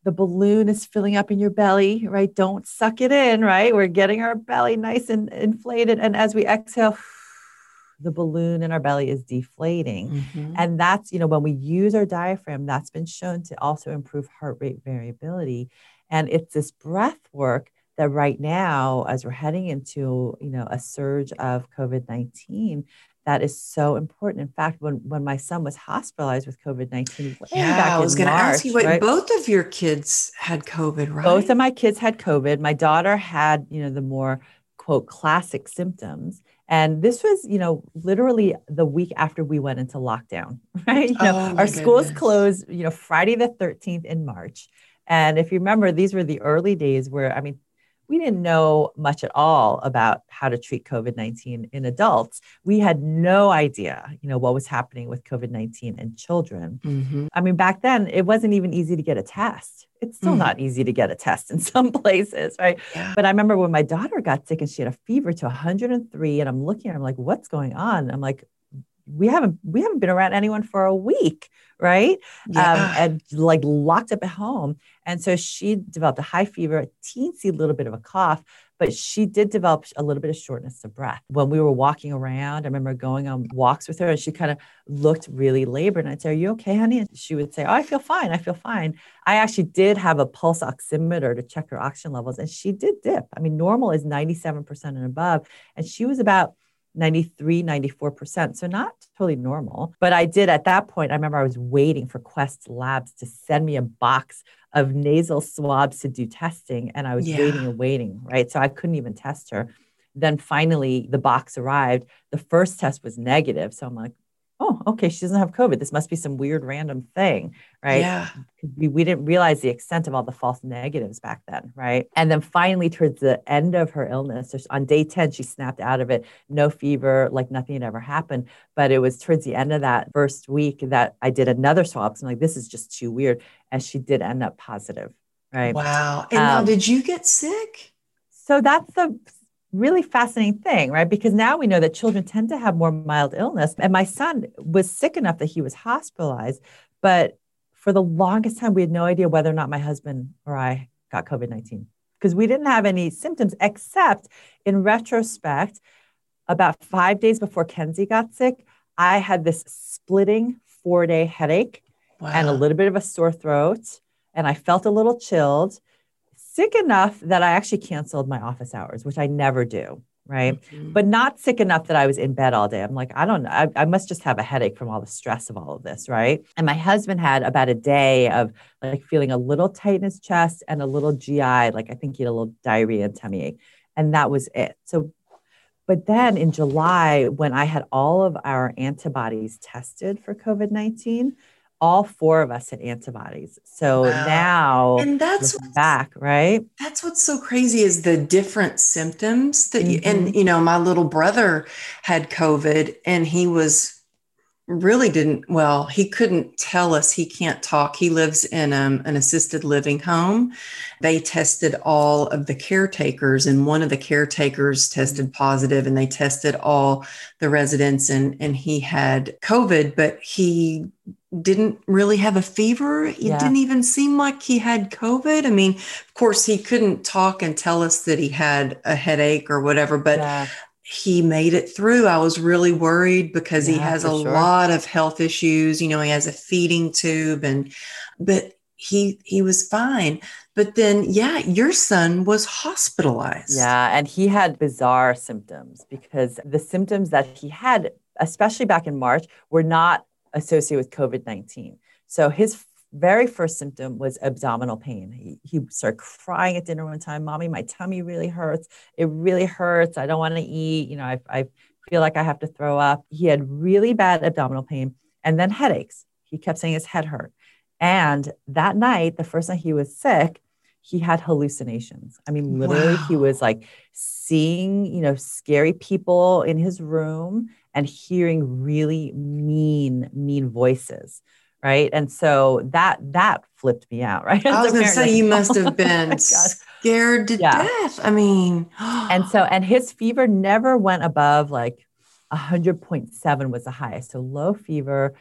the balloon is filling up in your belly right don't suck it in right we're getting our belly nice and inflated and as we exhale [SIGHS] the balloon in our belly is deflating Mhm. and that's, you know, when we use our diaphragm, that's been shown to also improve heart rate variability. And it's this breath work that right now, as we're heading into, you know, a surge of COVID 19, that is so important. In fact, when, when my son was hospitalized with COVID 19, yeah, I was going to ask you. what right? both of your kids had COVID, right? Both of my kids had COVID. My daughter had, you know, the more quote classic symptoms. And this was, you know, literally the week after we went into lockdown, [LAUGHS] right? You know, Oh, our schools goodness. closed, you know, Friday the 13th in March. And if you remember, these were the early days where, I mean, we didn't know much at all about how to treat COVID 19 in adults. We had no idea, you know, what was happening with COVID 19 in children. Mhm. I mean, back then it wasn't even easy to get a test. It's still Mhm. not easy to get a test in [LAUGHS] some places, right? Yeah. But I remember when my daughter got sick and she had a fever to 103, and I'm looking at her, I'm like, what's going on? I'm like, we haven't we haven't been around anyone for a week, right? Um, and like locked up at home. And so she developed a high fever, a teensy little bit of a cough, but she did develop a little bit of shortness of breath. When we were walking around, I remember going on walks with her and she kind of looked really labored. And I'd say, Are you okay, honey? And she would say, Oh, I feel fine. I feel fine. I actually did have a pulse oximeter to check her oxygen levels, and she did dip. I mean, normal is 97% and above. And she was about 93, 94%. So not totally normal. But I did at that point, I remember I was waiting for Quest Labs to send me a box of nasal swabs to do testing. And I was Yeah. waiting and waiting, right? So I couldn't even test her. Then finally the box arrived. The first test was negative. So I'm like, oh, okay, she doesn't have COVID. This must be some weird random thing, right? Yeah. we, we didn't realize the extent of all the false negatives back then, right? And then finally, towards the end of her illness, so on day 10, she snapped out of it, no fever, like nothing had ever happened. But it was towards the end of that first week that I did another swab. So I'm like, this is just too weird. And she did end up positive right? Wow. And now, Um, did you get sick? So that's the really fascinating thing, right? Because now we know that children tend to have more mild illness. And my son was sick enough that he was hospitalized, but for the longest time, we had no idea whether or not my husband or I got COVID 19 because we didn't have any symptoms, except in retrospect, about five days before Kenzie got sick, I had this splitting four day headache Wow. and a little bit of a sore throat, and I felt a little chilled, sick enough that I actually canceled my office hours, which I never do, right? Mhm. But not sick enough that I was in bed all day. I'm like, I don't know. I, I must just have a headache from all the stress of all of this, right? And my husband had about a day of like feeling a little tight in his chest and a little GI, like I think he had a little diarrhea and tummy ache. And that was it. So but then in July, when I had all of our antibodies tested for COVID 19, all four of us had antibodies. So Wow. now and that's back, right? that's what's so crazy is the different symptoms that Mm-hmm. and you know my little brother had covid and he was really didn't well he couldn't tell us he can't talk he lives in um, an assisted living home they tested all of the caretakers and one of the caretakers tested positive and they tested all the residents and and he had covid but he didn't really have a fever it Yeah. didn't even seem like he had covid i mean of course he couldn't talk and tell us that he had a headache or whatever but yeah. he made it through. I was really worried because he has a sure. lot of health issues. You know, he has a feeding tube and but he he was fine. But then yeah, your son was hospitalized. Yeah. And he had bizarre symptoms because the symptoms that he had, especially back in March, were not associated with COVID 19. So his very first symptom was abdominal pain. He, he started crying at dinner one time, Mommy, my tummy really hurts. It really hurts. I don't want to eat. You know, I, I feel like I have to throw up. He had really bad abdominal pain and then headaches. He kept saying his head hurt. And that night, the first night he was sick, he had hallucinations. I mean, literally, he was like seeing, you know, scary people in his room and hearing really mean, mean voices. Right. And so that that flipped me out. [LAUGHS] Right. I was gonna say like, you must [LAUGHS] oh have been God. scared to Yeah. death. I mean And so, [GASPS] and his fever never went above like 100.7 was the highest. So low fever.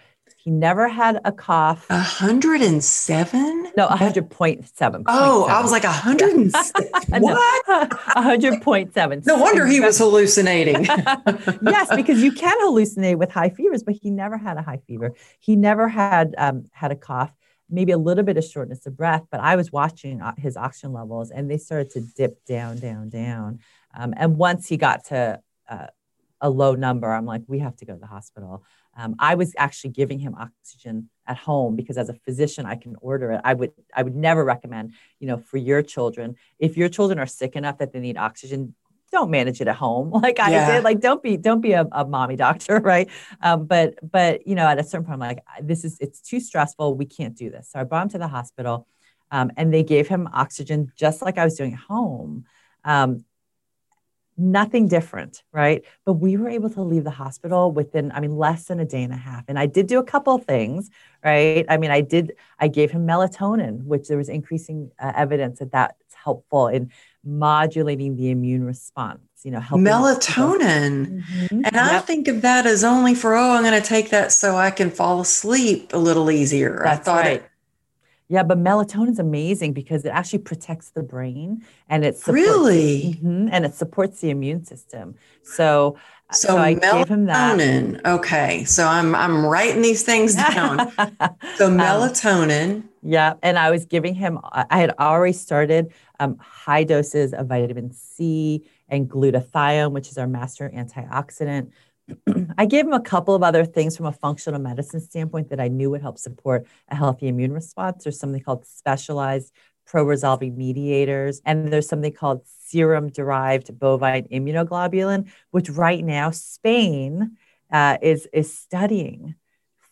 He never had a cough. a hundred and seven? No, 100.7. Oh, I was like a hundred and [LAUGHS] seven. What? 100.7. No wonder he was hallucinating. [LAUGHS] yes, because you can hallucinate with high fevers, but he never had a high fever. He never had um, had a cough, maybe a little bit of shortness of breath. But I was watching uh, his oxygen levels, and they started to dip down, down, down. Um, and once he got to uh, a low number, I'm like, we have to go to the hospital. Um, I was actually giving him oxygen at home because as a physician, I can order it. I would I would never recommend, you know, for your children, if your children are sick enough that they need oxygen, don't manage it at home [LAUGHS] like I Yeah. did. Like don't be don't be a, a mommy [LAUGHS] doctor, right? Um, but but you know, at a certain point, I'm like, this is it's too stressful. We can't do this. So I brought him to the hospital, um, and they gave him oxygen just like I was doing at home. Um, nothing different, right? But we were able to leave the hospital within, I mean, less than a day and a half. And I did do a couple of things, right? I mean, I did, I gave him melatonin, which there was increasing uh, evidence that that's helpful in modulating the immune response, you know, helping. Melatonin. Mhm. And I think of that as only for, oh, I'm going to take that so I can fall asleep a little easier. I thought right. it Yeah, but melatonin is amazing because it actually protects the brain and it supports, really. Mhm, and it supports the immune system. So, uh, So, I gave him that. melatonin. Okay. So I'm I'm writing these things [LAUGHS] down. So Um, melatonin. Yeah, and I was giving him. I I had already started um, high doses of vitamin C and glutathione, which is our master antioxidant. [CLEARS THROAT] I gave him a couple of other things from a functional medicine standpoint that I knew would help support a healthy immune response. There's something called specialized pro-resolving mediators, and there's something called serum-derived bovine immunoglobulin, which right now Spain uh, is is studying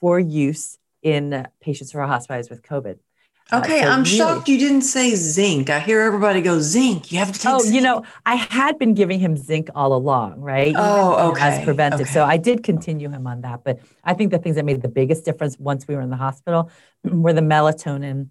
for use in patients who are hospitalized with COVID. Uh, Okay, so I'm really- shocked you didn't say zinc. I hear everybody go zinc. You have to take Oh, zinc. you know, I had been giving him zinc all along, right? Oh, okay, As preventive. So. I did continue him on that. But I think the things that made the biggest difference once we were in the hospital [CLEARS THROAT] were the melatonin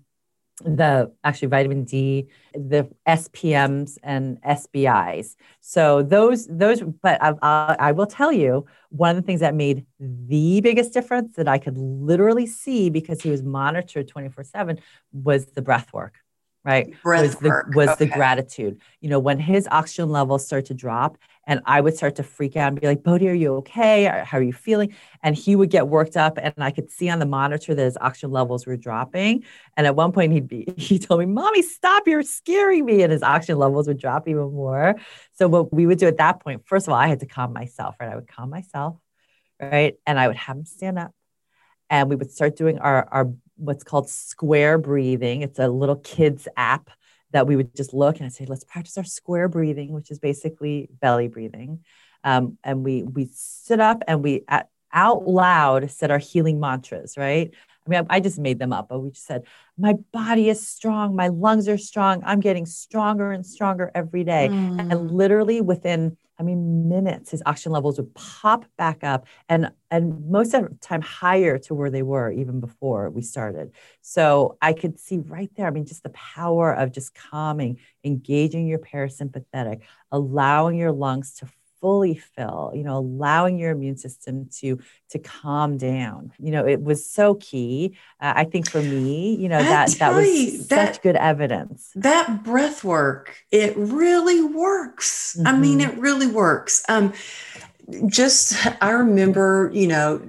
the actually vitamin D, the SPMs and SBIs. So those those, but I, I, I, will tell you one of the things that made the biggest difference that I could literally see because he was monitored twenty four seven was the breath work right breath was the work. was okay. the gratitude you know when his oxygen levels start to drop and i would start to freak out and be like bodhi are you okay? How are you feeling? And he would get worked up and i could see on the monitor that his oxygen levels were dropping. And at one point he'd be [LAUGHS] he told me mommy stop you're scaring me. And his oxygen levels would drop even more. So what we would do at that point first of all i had to calm myself right? I would calm myself right? And i would have him stand up. And we would start doing our, our what's called square breathing. It's a little kids app that we would just look and I'd say, let's practice our square breathing, which is basically belly breathing. Um, and we we sit up and we at, out loud said our healing mantras, right? I mean, I, I just made them up, but we just said, my body is strong, my lungs are strong, I'm getting stronger and stronger every day. Mm. And literally within I mean, minutes, his oxygen levels would pop back up and, and most of the time higher to where they were even before we started. So I could see right there, I mean, just the power of just calming, engaging your parasympathetic, allowing your lungs to fully fill you know allowing your immune system to to calm down. You know it was so key uh, i think for me you know I that that was you, such that, good evidence. that breath work it really works. Mm-hmm. i mean mm-hmm. it really works. Um just i remember you know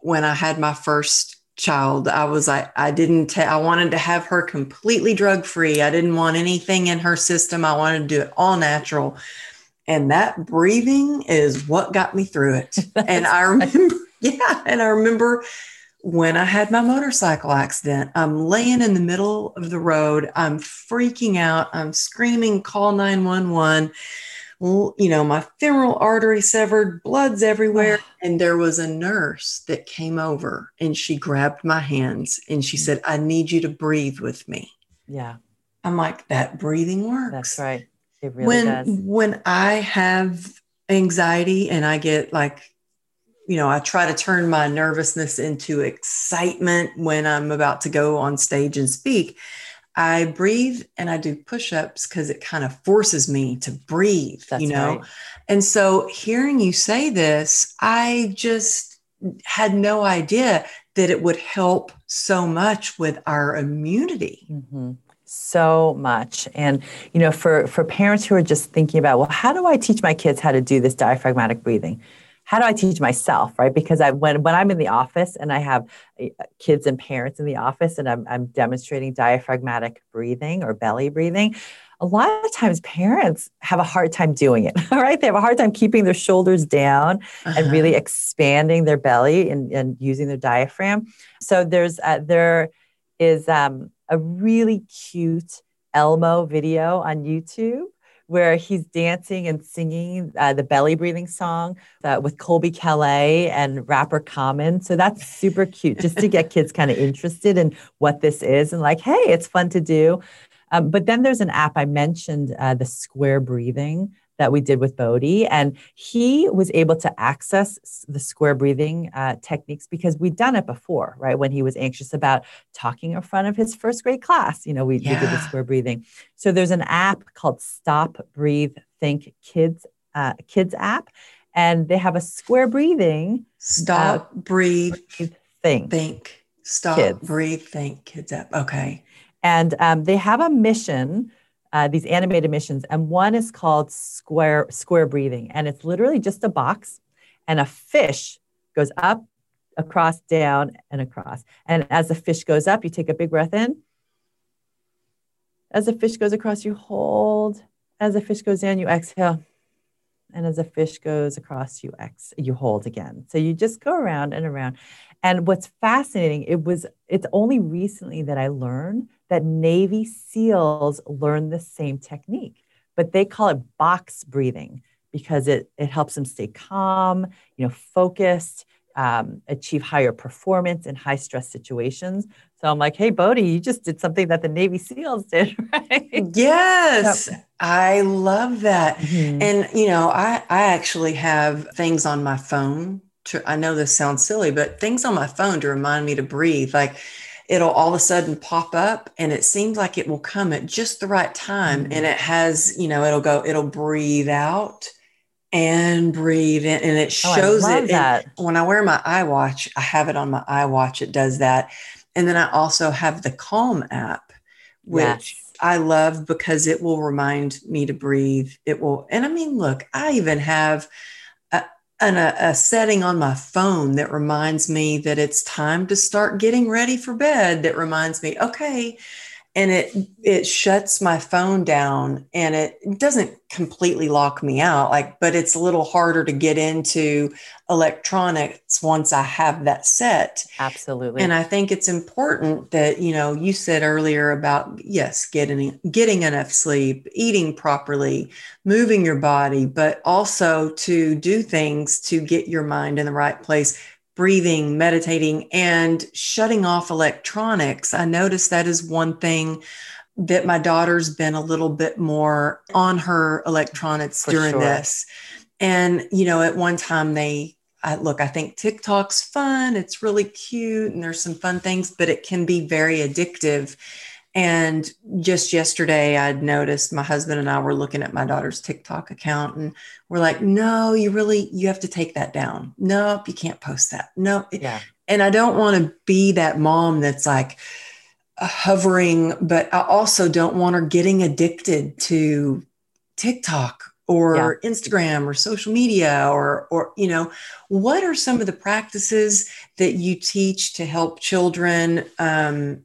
when i had my first child i was i i didn't ta- i wanted to have her completely drug free i didn't want anything in her system. I wanted to do it all natural and that breathing is what got me through it. [LAUGHS] and I remember, [LAUGHS] yeah, and I remember when I had my motorcycle accident, I'm laying in the middle of the road. I'm freaking out. I'm screaming, call 911. You know, my femoral artery severed, blood's everywhere. and there was a nurse that came over and she grabbed my hands and she mm. said, I need you to breathe with me. Yeah. I'm like, that breathing works. That's right. It really when, does. When I have anxiety and I get like, you know, I try to turn my nervousness into excitement when I'm about to go on stage and speak. I breathe and I do push ups because it kind of forces me to breathe, That's you know? Right. And so hearing you say this, I just had no idea that it would help so much with our immunity. Mm-hmm so much. And you know for for parents who are just thinking about well how do i teach my kids how to do this diaphragmatic breathing? How do i teach myself right? Because i when when i'm in the office and i have uh, kids and parents in the office and i'm, I'm demonstrating diaphragmatic breathing or belly breathing a lot of times parents have a hard time doing it [LAUGHS] all right? They have a hard time keeping their shoulders down uh-huh. and really expanding their belly and, and using their diaphragm. So there's uh, there is um, a really cute Elmo video on YouTube where he's dancing and singing uh, the belly breathing song uh, with Colbie Caillat and rapper Common. So that's super cute just to get kids kind of interested in what this is and like, hey, it's fun to do. Um, but then there's an app I mentioned, uh, the Square Breathing that we did with Bodhi. And he was able to access the square breathing uh, techniques because we'd done it before, right? When he was anxious about talking in front of his first grade class, you know, we, yeah. we did the square breathing. So there's an app called Stop, Breathe, Think Kids, uh, Kids app. And they have a square breathing. Stop, uh, breathe, think. Think. Stop, kids. breathe, think. Kids app. Okay. And um, they have a mission uh, these animated missions, and one is called Square Square Breathing, and it's literally just a box, and a fish goes up, across, down, and across. And as the fish goes up, you take a big breath in. As the fish goes across, you hold. As the fish goes down, you exhale. And as the fish goes across, you ex you hold again. So you just go around and around. And what's fascinating, it was it's only recently that I learned that Navy SEALs learn the same technique, but they call it box breathing because it, it helps them stay calm, you know, focused, um, achieve higher performance in high stress situations. So I'm like, hey, Bodhi, you just did something that the Navy SEALs did, [LAUGHS] right? Yes, yep. I love that. Mm-hmm. And, you know, I, I actually have things on my phone. To, I know this sounds silly, but things on my phone to remind me to breathe. Like it'll all of a sudden pop up and it seems like it will come at just the right time. Mm-hmm. And it has, you know, it'll go, it'll breathe out and breathe in and it Oh, shows love it. that. And when I wear my iWatch, I have it on my iWatch, it does that. And then I also have the Calm app, which Yes. I love because it will remind me to breathe. It will, and I mean, look, I even have an, a, a setting on my phone that reminds me that it's time to start getting ready for bed. That reminds me, okay, and it it shuts my phone down and it doesn't completely lock me out like but it's a little harder to get into electronics once i have that set Absolutely. and I think it's important that, you know, you said earlier about, yes, getting, getting enough sleep, eating properly, moving your body, but also to do things to get your mind in the right place, breathing, meditating, and shutting off electronics. I noticed that is one thing that my daughter's been a little bit more on her electronics For during sure. this. And, you know, at one time they, I, look, I think TikTok's fun. It's really cute and there's some fun things, but it can be very addictive. And just yesterday, I'd noticed my husband and I were looking at my daughter's TikTok account and we're like, no, you really, you have to take that down. Nope, you can't post that. No. yeah. And I don't want to be that mom that's like uh, hovering, but I also don't want her getting addicted to TikTok or Instagram or social media or or you know what are some of the practices that you teach to help children um,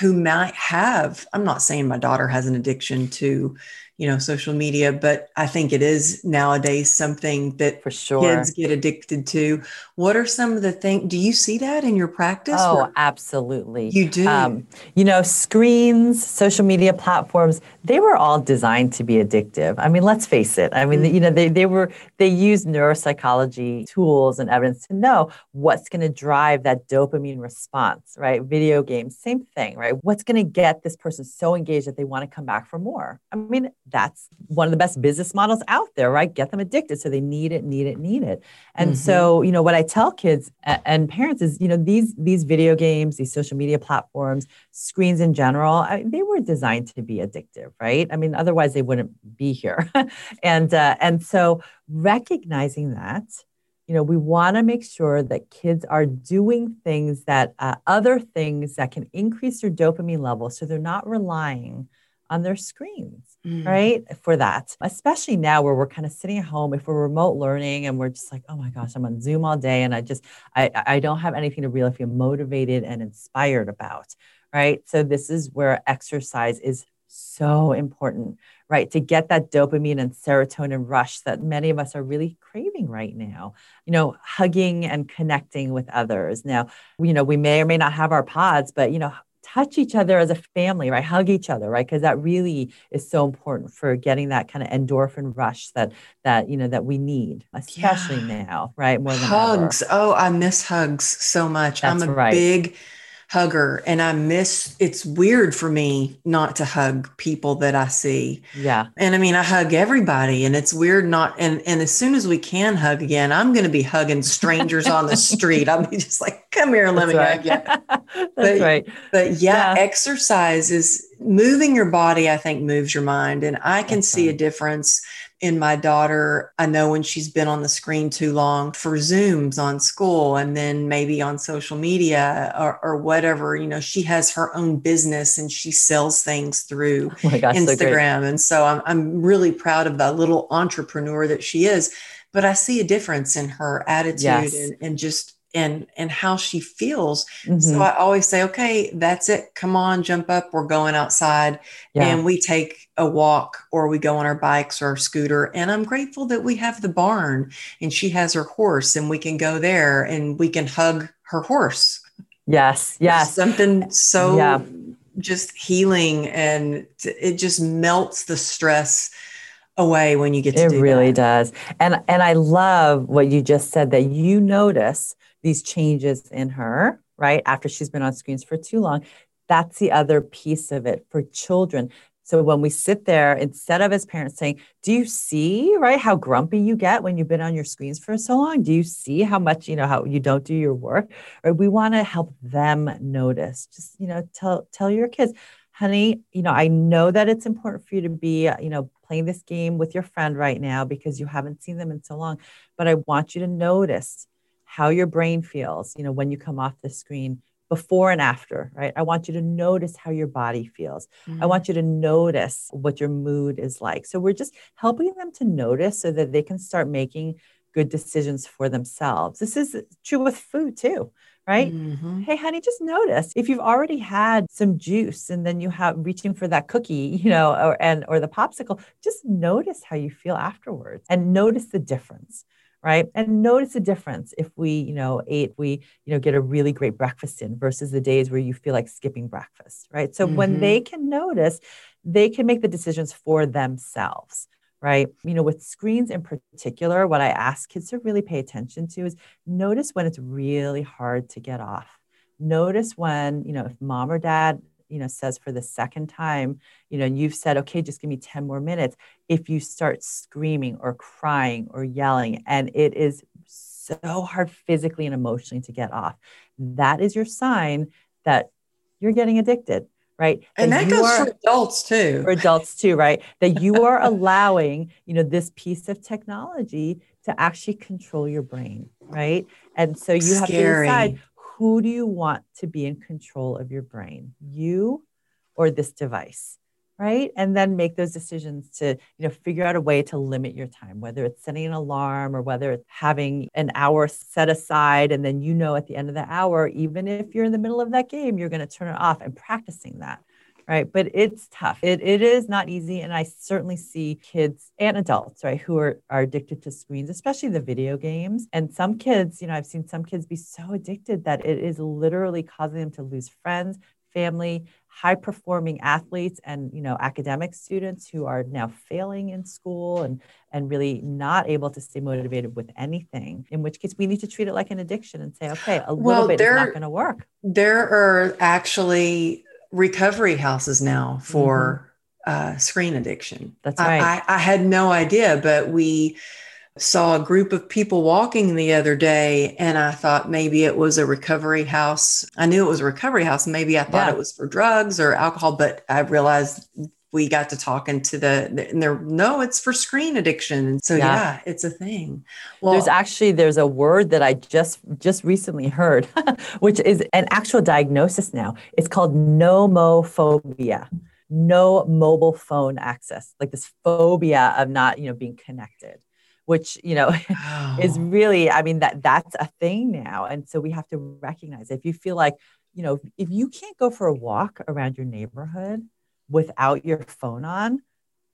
who might have i'm not saying my daughter has an addiction to you know social media but i think it is nowadays something that For sure. kids get addicted to what are some of the things do you see that in your practice Oh, absolutely. you do Um, you know, screens, social media platforms, they were all designed to be addictive. I mean, let's face it. I mean, Mm. you know, they, they were, they used neuropsychology tools and evidence to know what's going to drive that dopamine response, right? Video games, same thing, right? What's going to get this person so engaged that they want to come back for more? I mean, that's one of the best business models out there, right? Get them addicted. So they need it, need it, need it. And Mhm. so, you know, what I tell kids and parents is, you know, these these video games, these social media platforms, screens in general, I, they were designed to be addictive, right? I mean, otherwise they wouldn't be here. [LAUGHS] and uh, and so recognizing that, you know, we want to make sure that kids are doing things that uh, other things that can increase their dopamine levels, so they're not relying on their screens Mm. right for that. Especially now where we're kind of sitting at home if we're remote learning and we're just like oh my gosh i'm on zoom all day and i just i i don't have anything to really feel motivated and inspired about right? So this is where exercise is so important right? To get that dopamine and serotonin rush that many of us are really craving right now. You know hugging and connecting with others. Now you know we may or may not have our pods but you know touch each other as a family, right? Hug each other, right? Because that really is so important for getting that kind of endorphin rush that that you know that we need, especially Yeah. now, right? More than hugs. ever. Oh, I miss hugs so much. That's I'm a right. big hugger and I miss it's weird for me not to hug people that I see. Yeah, And I mean I hug everybody and it's weird not and and as soon as we can hug again, I'm gonna be hugging strangers on the [LAUGHS] street. I'll be just like, come here and let that's me right. hug you. [LAUGHS] that's But- right. But yeah, Yeah. exercise is moving your body, I think, moves your mind. And I can That's see a difference in my daughter. I know when she's been on the screen too long for Zooms on school and then maybe on social media or, or whatever, you know, she has her own business and she sells things through [LAUGHS] Oh gosh, so. Instagram. and so I'm, I'm really proud of the little entrepreneur that she is. But I see a difference in her attitude Yes. and, and just and and how she feels. Mhm. So I always say, okay, that's it. Come on, jump up. We're going outside. yeah. And we take a walk or we go on our bikes or our scooter. And I'm grateful that we have the barn and she has her horse and we can go there and we can hug her horse. yes, yes. Something so Yeah. just healing and it just melts the stress away when you get to It really that. does. And and I love what you just said that you notice these changes in her, right? After she's been on screens for too long. That's the other piece of it for children So when we sit there, instead of as parents saying, Do you see, right, how grumpy you get when you've been on your screens for so long? Do you see how much, you know, how you don't do your work? Or we want to help them notice. Just, you know, tell tell your kids, honey, you know, I know that it's important for you to be, you know, playing this game with your friend right now because you haven't seen them in so long. But I want you to notice how your brain feels, you know, when you come off the screen before and after, right? I want you to notice how your body feels. Mm-hmm. I want you to notice what your mood is like. So we're just helping them to notice so that they can start making good decisions for themselves. This is true with food too, right? Mm-hmm. Hey, honey, just notice if you've already had some juice and then you have reaching for that cookie, you know, or and or the popsicle, just notice how you feel afterwards and notice the difference right and notice the difference if we you know ate we you know get a really great breakfast in versus the days where you feel like skipping breakfast right so mm-hmm. when they can notice they can make the decisions for themselves right? You know with screens in particular what i ask kids to really pay attention to is notice when it's really hard to get off. Notice when you know if mom or dad you know says for the second time you know and you've said okay just give me 10 more minutes if you start screaming or crying or yelling and it is so hard physically and emotionally to get off that is your sign that you're getting addicted right? And that, that goes are, for adults too. For adults too right? That you are allowing you know this piece of technology to actually control your brain right? And so you Scary. have to decide who do you want to be in control of your brain you or this device right? And then make those decisions to you know figure out a way to limit your time whether it's setting an alarm or whether it's having an hour set aside. And then you know at the end of the hour even if you're in the middle of that game you're going to turn it off and practicing that right? But it's tough. It, it is not easy. And i certainly see kids and adults right who are, are addicted to screens especially the video games. And some kids you know i've seen some kids be so addicted that it is literally causing them to lose friends family high performing athletes and you know academic students who are now failing in school and and really not able to stay motivated with anything in which case we need to treat it like an addiction and say okay a well, little bit is not going to work there are actually recovery houses now for mm-hmm. uh, screen addiction. That's right. I, I, I, had no idea, but we saw a group of people walking the other day, and I thought maybe it was a recovery house. I knew it was a recovery house. Maybe I thought yeah. it was for drugs or alcohol, but I realized we got to talking to the and they're no it's for screen addiction and so yeah, yeah it's a thing well there's actually there's a word that i just just recently heard [LAUGHS] which is an actual diagnosis now it's called nomophobia no mobile phone access like this phobia of not you know being connected which you know oh. [LAUGHS] is really i mean that that's a thing now and so we have to recognize if you feel like you know if you can't go for a walk around your neighborhood without your phone on,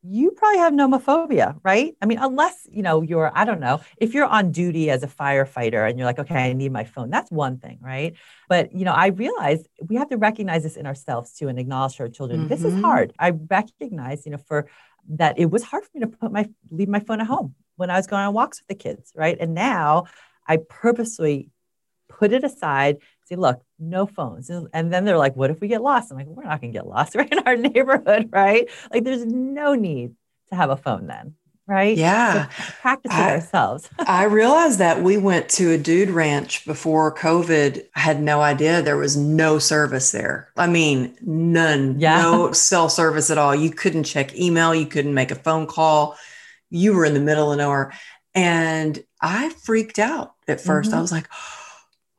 you probably have nomophobia, right? I mean, unless, you know, you're, I don't know, if you're on duty as a firefighter and you're like, okay, I need my phone, that's one thing, right? But, you know, I realize we have to recognize this in ourselves too and acknowledge to our children, mm-hmm. this is mm-hmm. hard. I recognize, you know, for that it was hard for me to put my, leave my phone at home when I was going on walks with the kids, right? And now I purposely put it aside say, look, no phones. And then they're like, what if we get lost? I'm like, we're not going to get lost [LAUGHS] right in our neighborhood, right? Like, there's no need to have a phone then. Right. Yeah. So practice it ourselves. [LAUGHS] I realized that we went to a dude ranch before COVID. I had no idea there was no service there. I mean, none, yeah. no [LAUGHS] cell service at all. You couldn't check email, you couldn't make a phone call. You were in the middle of nowhere. And I freaked out at 1st mm-hmm. I was like,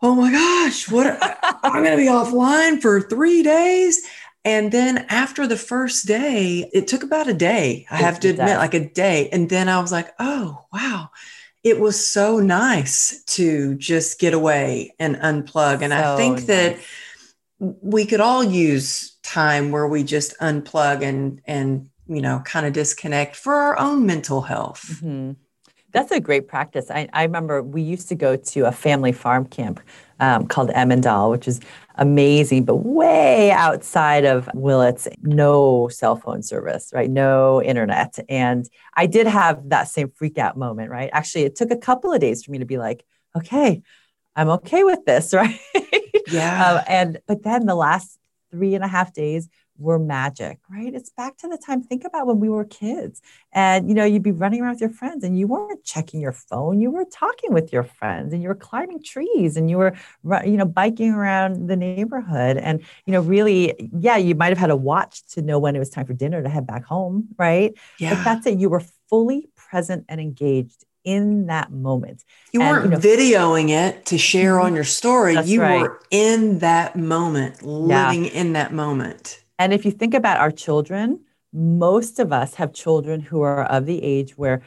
oh my gosh, what [LAUGHS] I'm going to be offline for three days. And then after the first day, it took about a day. I have to admit, like a day. And then I was like, oh, wow. It was so nice to just get away and unplug. And so I think nice. that we could all use time where we just unplug and, and, you know, kind of disconnect for our own mental health. Mm-hmm. That's a great practice. I, I remember we used to go to a family farm camp um, called Emandal, which is amazing, but way outside of Willits, no cell phone service, right? No internet. And I did have that same freak out moment, right? Actually, it took a couple of days for me to be like, okay, I'm okay with this, [LAUGHS] right? Yeah. um, and but then the last three and a half days were magic, right? It's back to the time. Think about when we were kids and, you know, you'd be running around with your friends and you weren't checking your phone. You were talking with your friends and you were climbing trees and you were, you know, biking around the neighborhood. And, you know, really, yeah, you might have had a watch to know when it was time for dinner to head back home, right? Yeah. But that's it. You were fully present and engaged in that moment. You And, weren't you know, videoing it to share mm-hmm. on your story. You right. were in that moment, living in that moment. And if you think about our children, most of us have children who are of the age where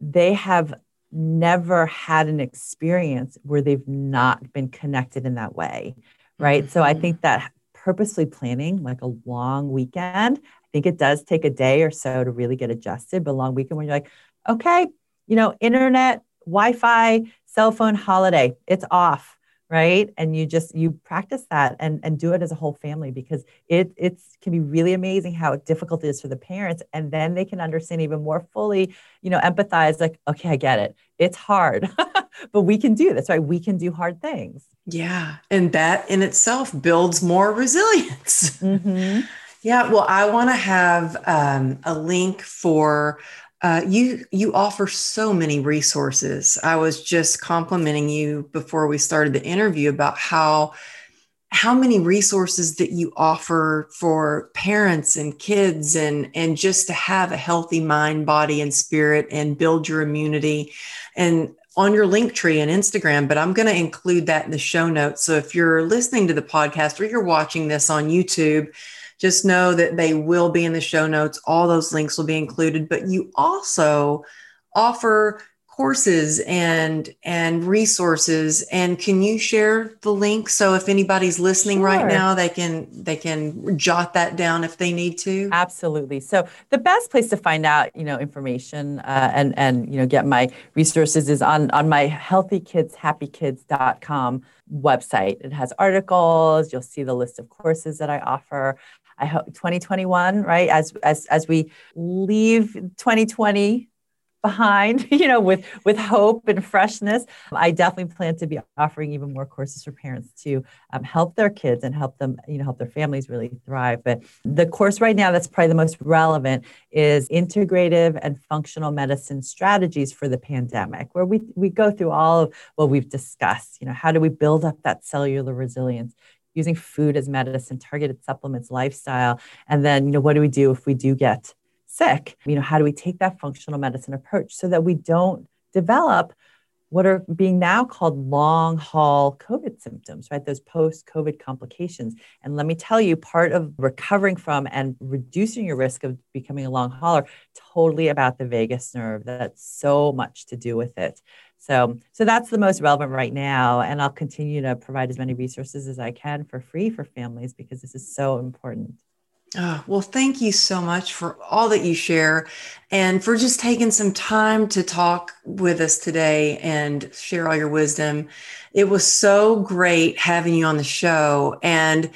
they have never had an experience where they've not been connected in that way. Right. So I Mhm. think that purposely planning like a long weekend, I think it does take a day or so to really get adjusted, but a long weekend when you're like, okay, you know, internet, Wi Fi, cell phone holiday, it's off right and you just you practice that and and do it as a whole family because it it's can be really amazing how difficult it is for the parents and then they can understand even more fully you know empathize like okay i get it it's hard [LAUGHS] but we can do this right we can do hard things Yeah. And that in itself builds more resilience. mm-hmm. [LAUGHS] Yeah, well, I want to have um, a link for uh, you. You offer so many resources. I was just complimenting you before we started the interview about how how many resources that you offer for parents and kids and and just to have a healthy mind body and spirit and build your immunity and on your link tree and instagram but i'm going to include that in the show notes so if you're listening to the podcast or you're watching this on youtube just know that they will be in the show notes. All those links will be included, but you also offer courses and and resources and can you share the link so if anybody's listening right now they can they can jot that down if they need to Absolutely. So the best place to find out, you know, information uh, and and you know get my resources is on on my healthykidshappykids.com website. It has articles. You'll see the list of courses that I offer. I hope 2021, right? As as as we leave 2020 behind, [LAUGHS] you know, with with hope and freshness, I definitely plan to be offering even more courses for parents to um, help their kids and help them, you know, help their families really thrive. But the course right now that's probably the most relevant is integrative and functional medicine strategies for the pandemic, where we we go through all of what we've discussed. You know, how do we build up that cellular resilience? Using food as medicine, targeted supplements, lifestyle, and then you know what do we do if we do get sick? You know, how do we take that functional medicine approach so that we don't develop what are being now called long haul COVID symptoms, right? Those post COVID complications. And let me tell you, part of recovering from and reducing your risk of becoming a long hauler, totally about the vagus nerve. That's so much to do with it. So, so that's the most relevant right now. And I'll continue to provide as many resources as I can for free for families because this is so important. Oh, well, thank you so much for all that you share and for just taking some time to talk with us today and share all your wisdom. It was so great having you on the show. And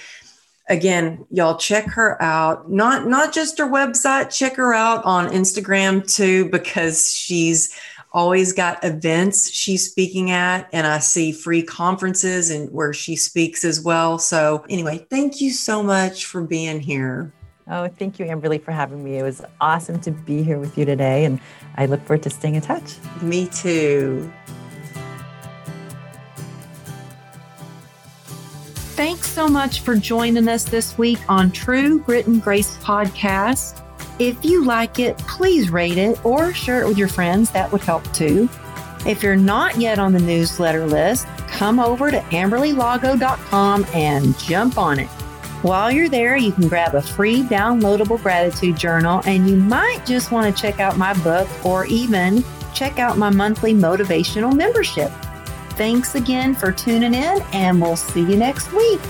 again, y'all check her out. Not not just her website, check her out on Instagram too, because she's always got events she's speaking at and i see free conferences and where she speaks as well so anyway thank you so much for being here Oh, thank you, Amberly, for having me. It was awesome to be here with you today, and I look forward to staying in touch. me too Thanks so much for joining us this week on True Grit and Grace podcast. If you like it, please rate it or share it with your friends. That would help too. If you're not yet on the newsletter list, come over to amberlylago.com and jump on it. While you're there, you can grab a free downloadable gratitude journal and you might just want to check out my book or even check out my monthly motivational membership. Thanks again for tuning in, and we'll see you next week.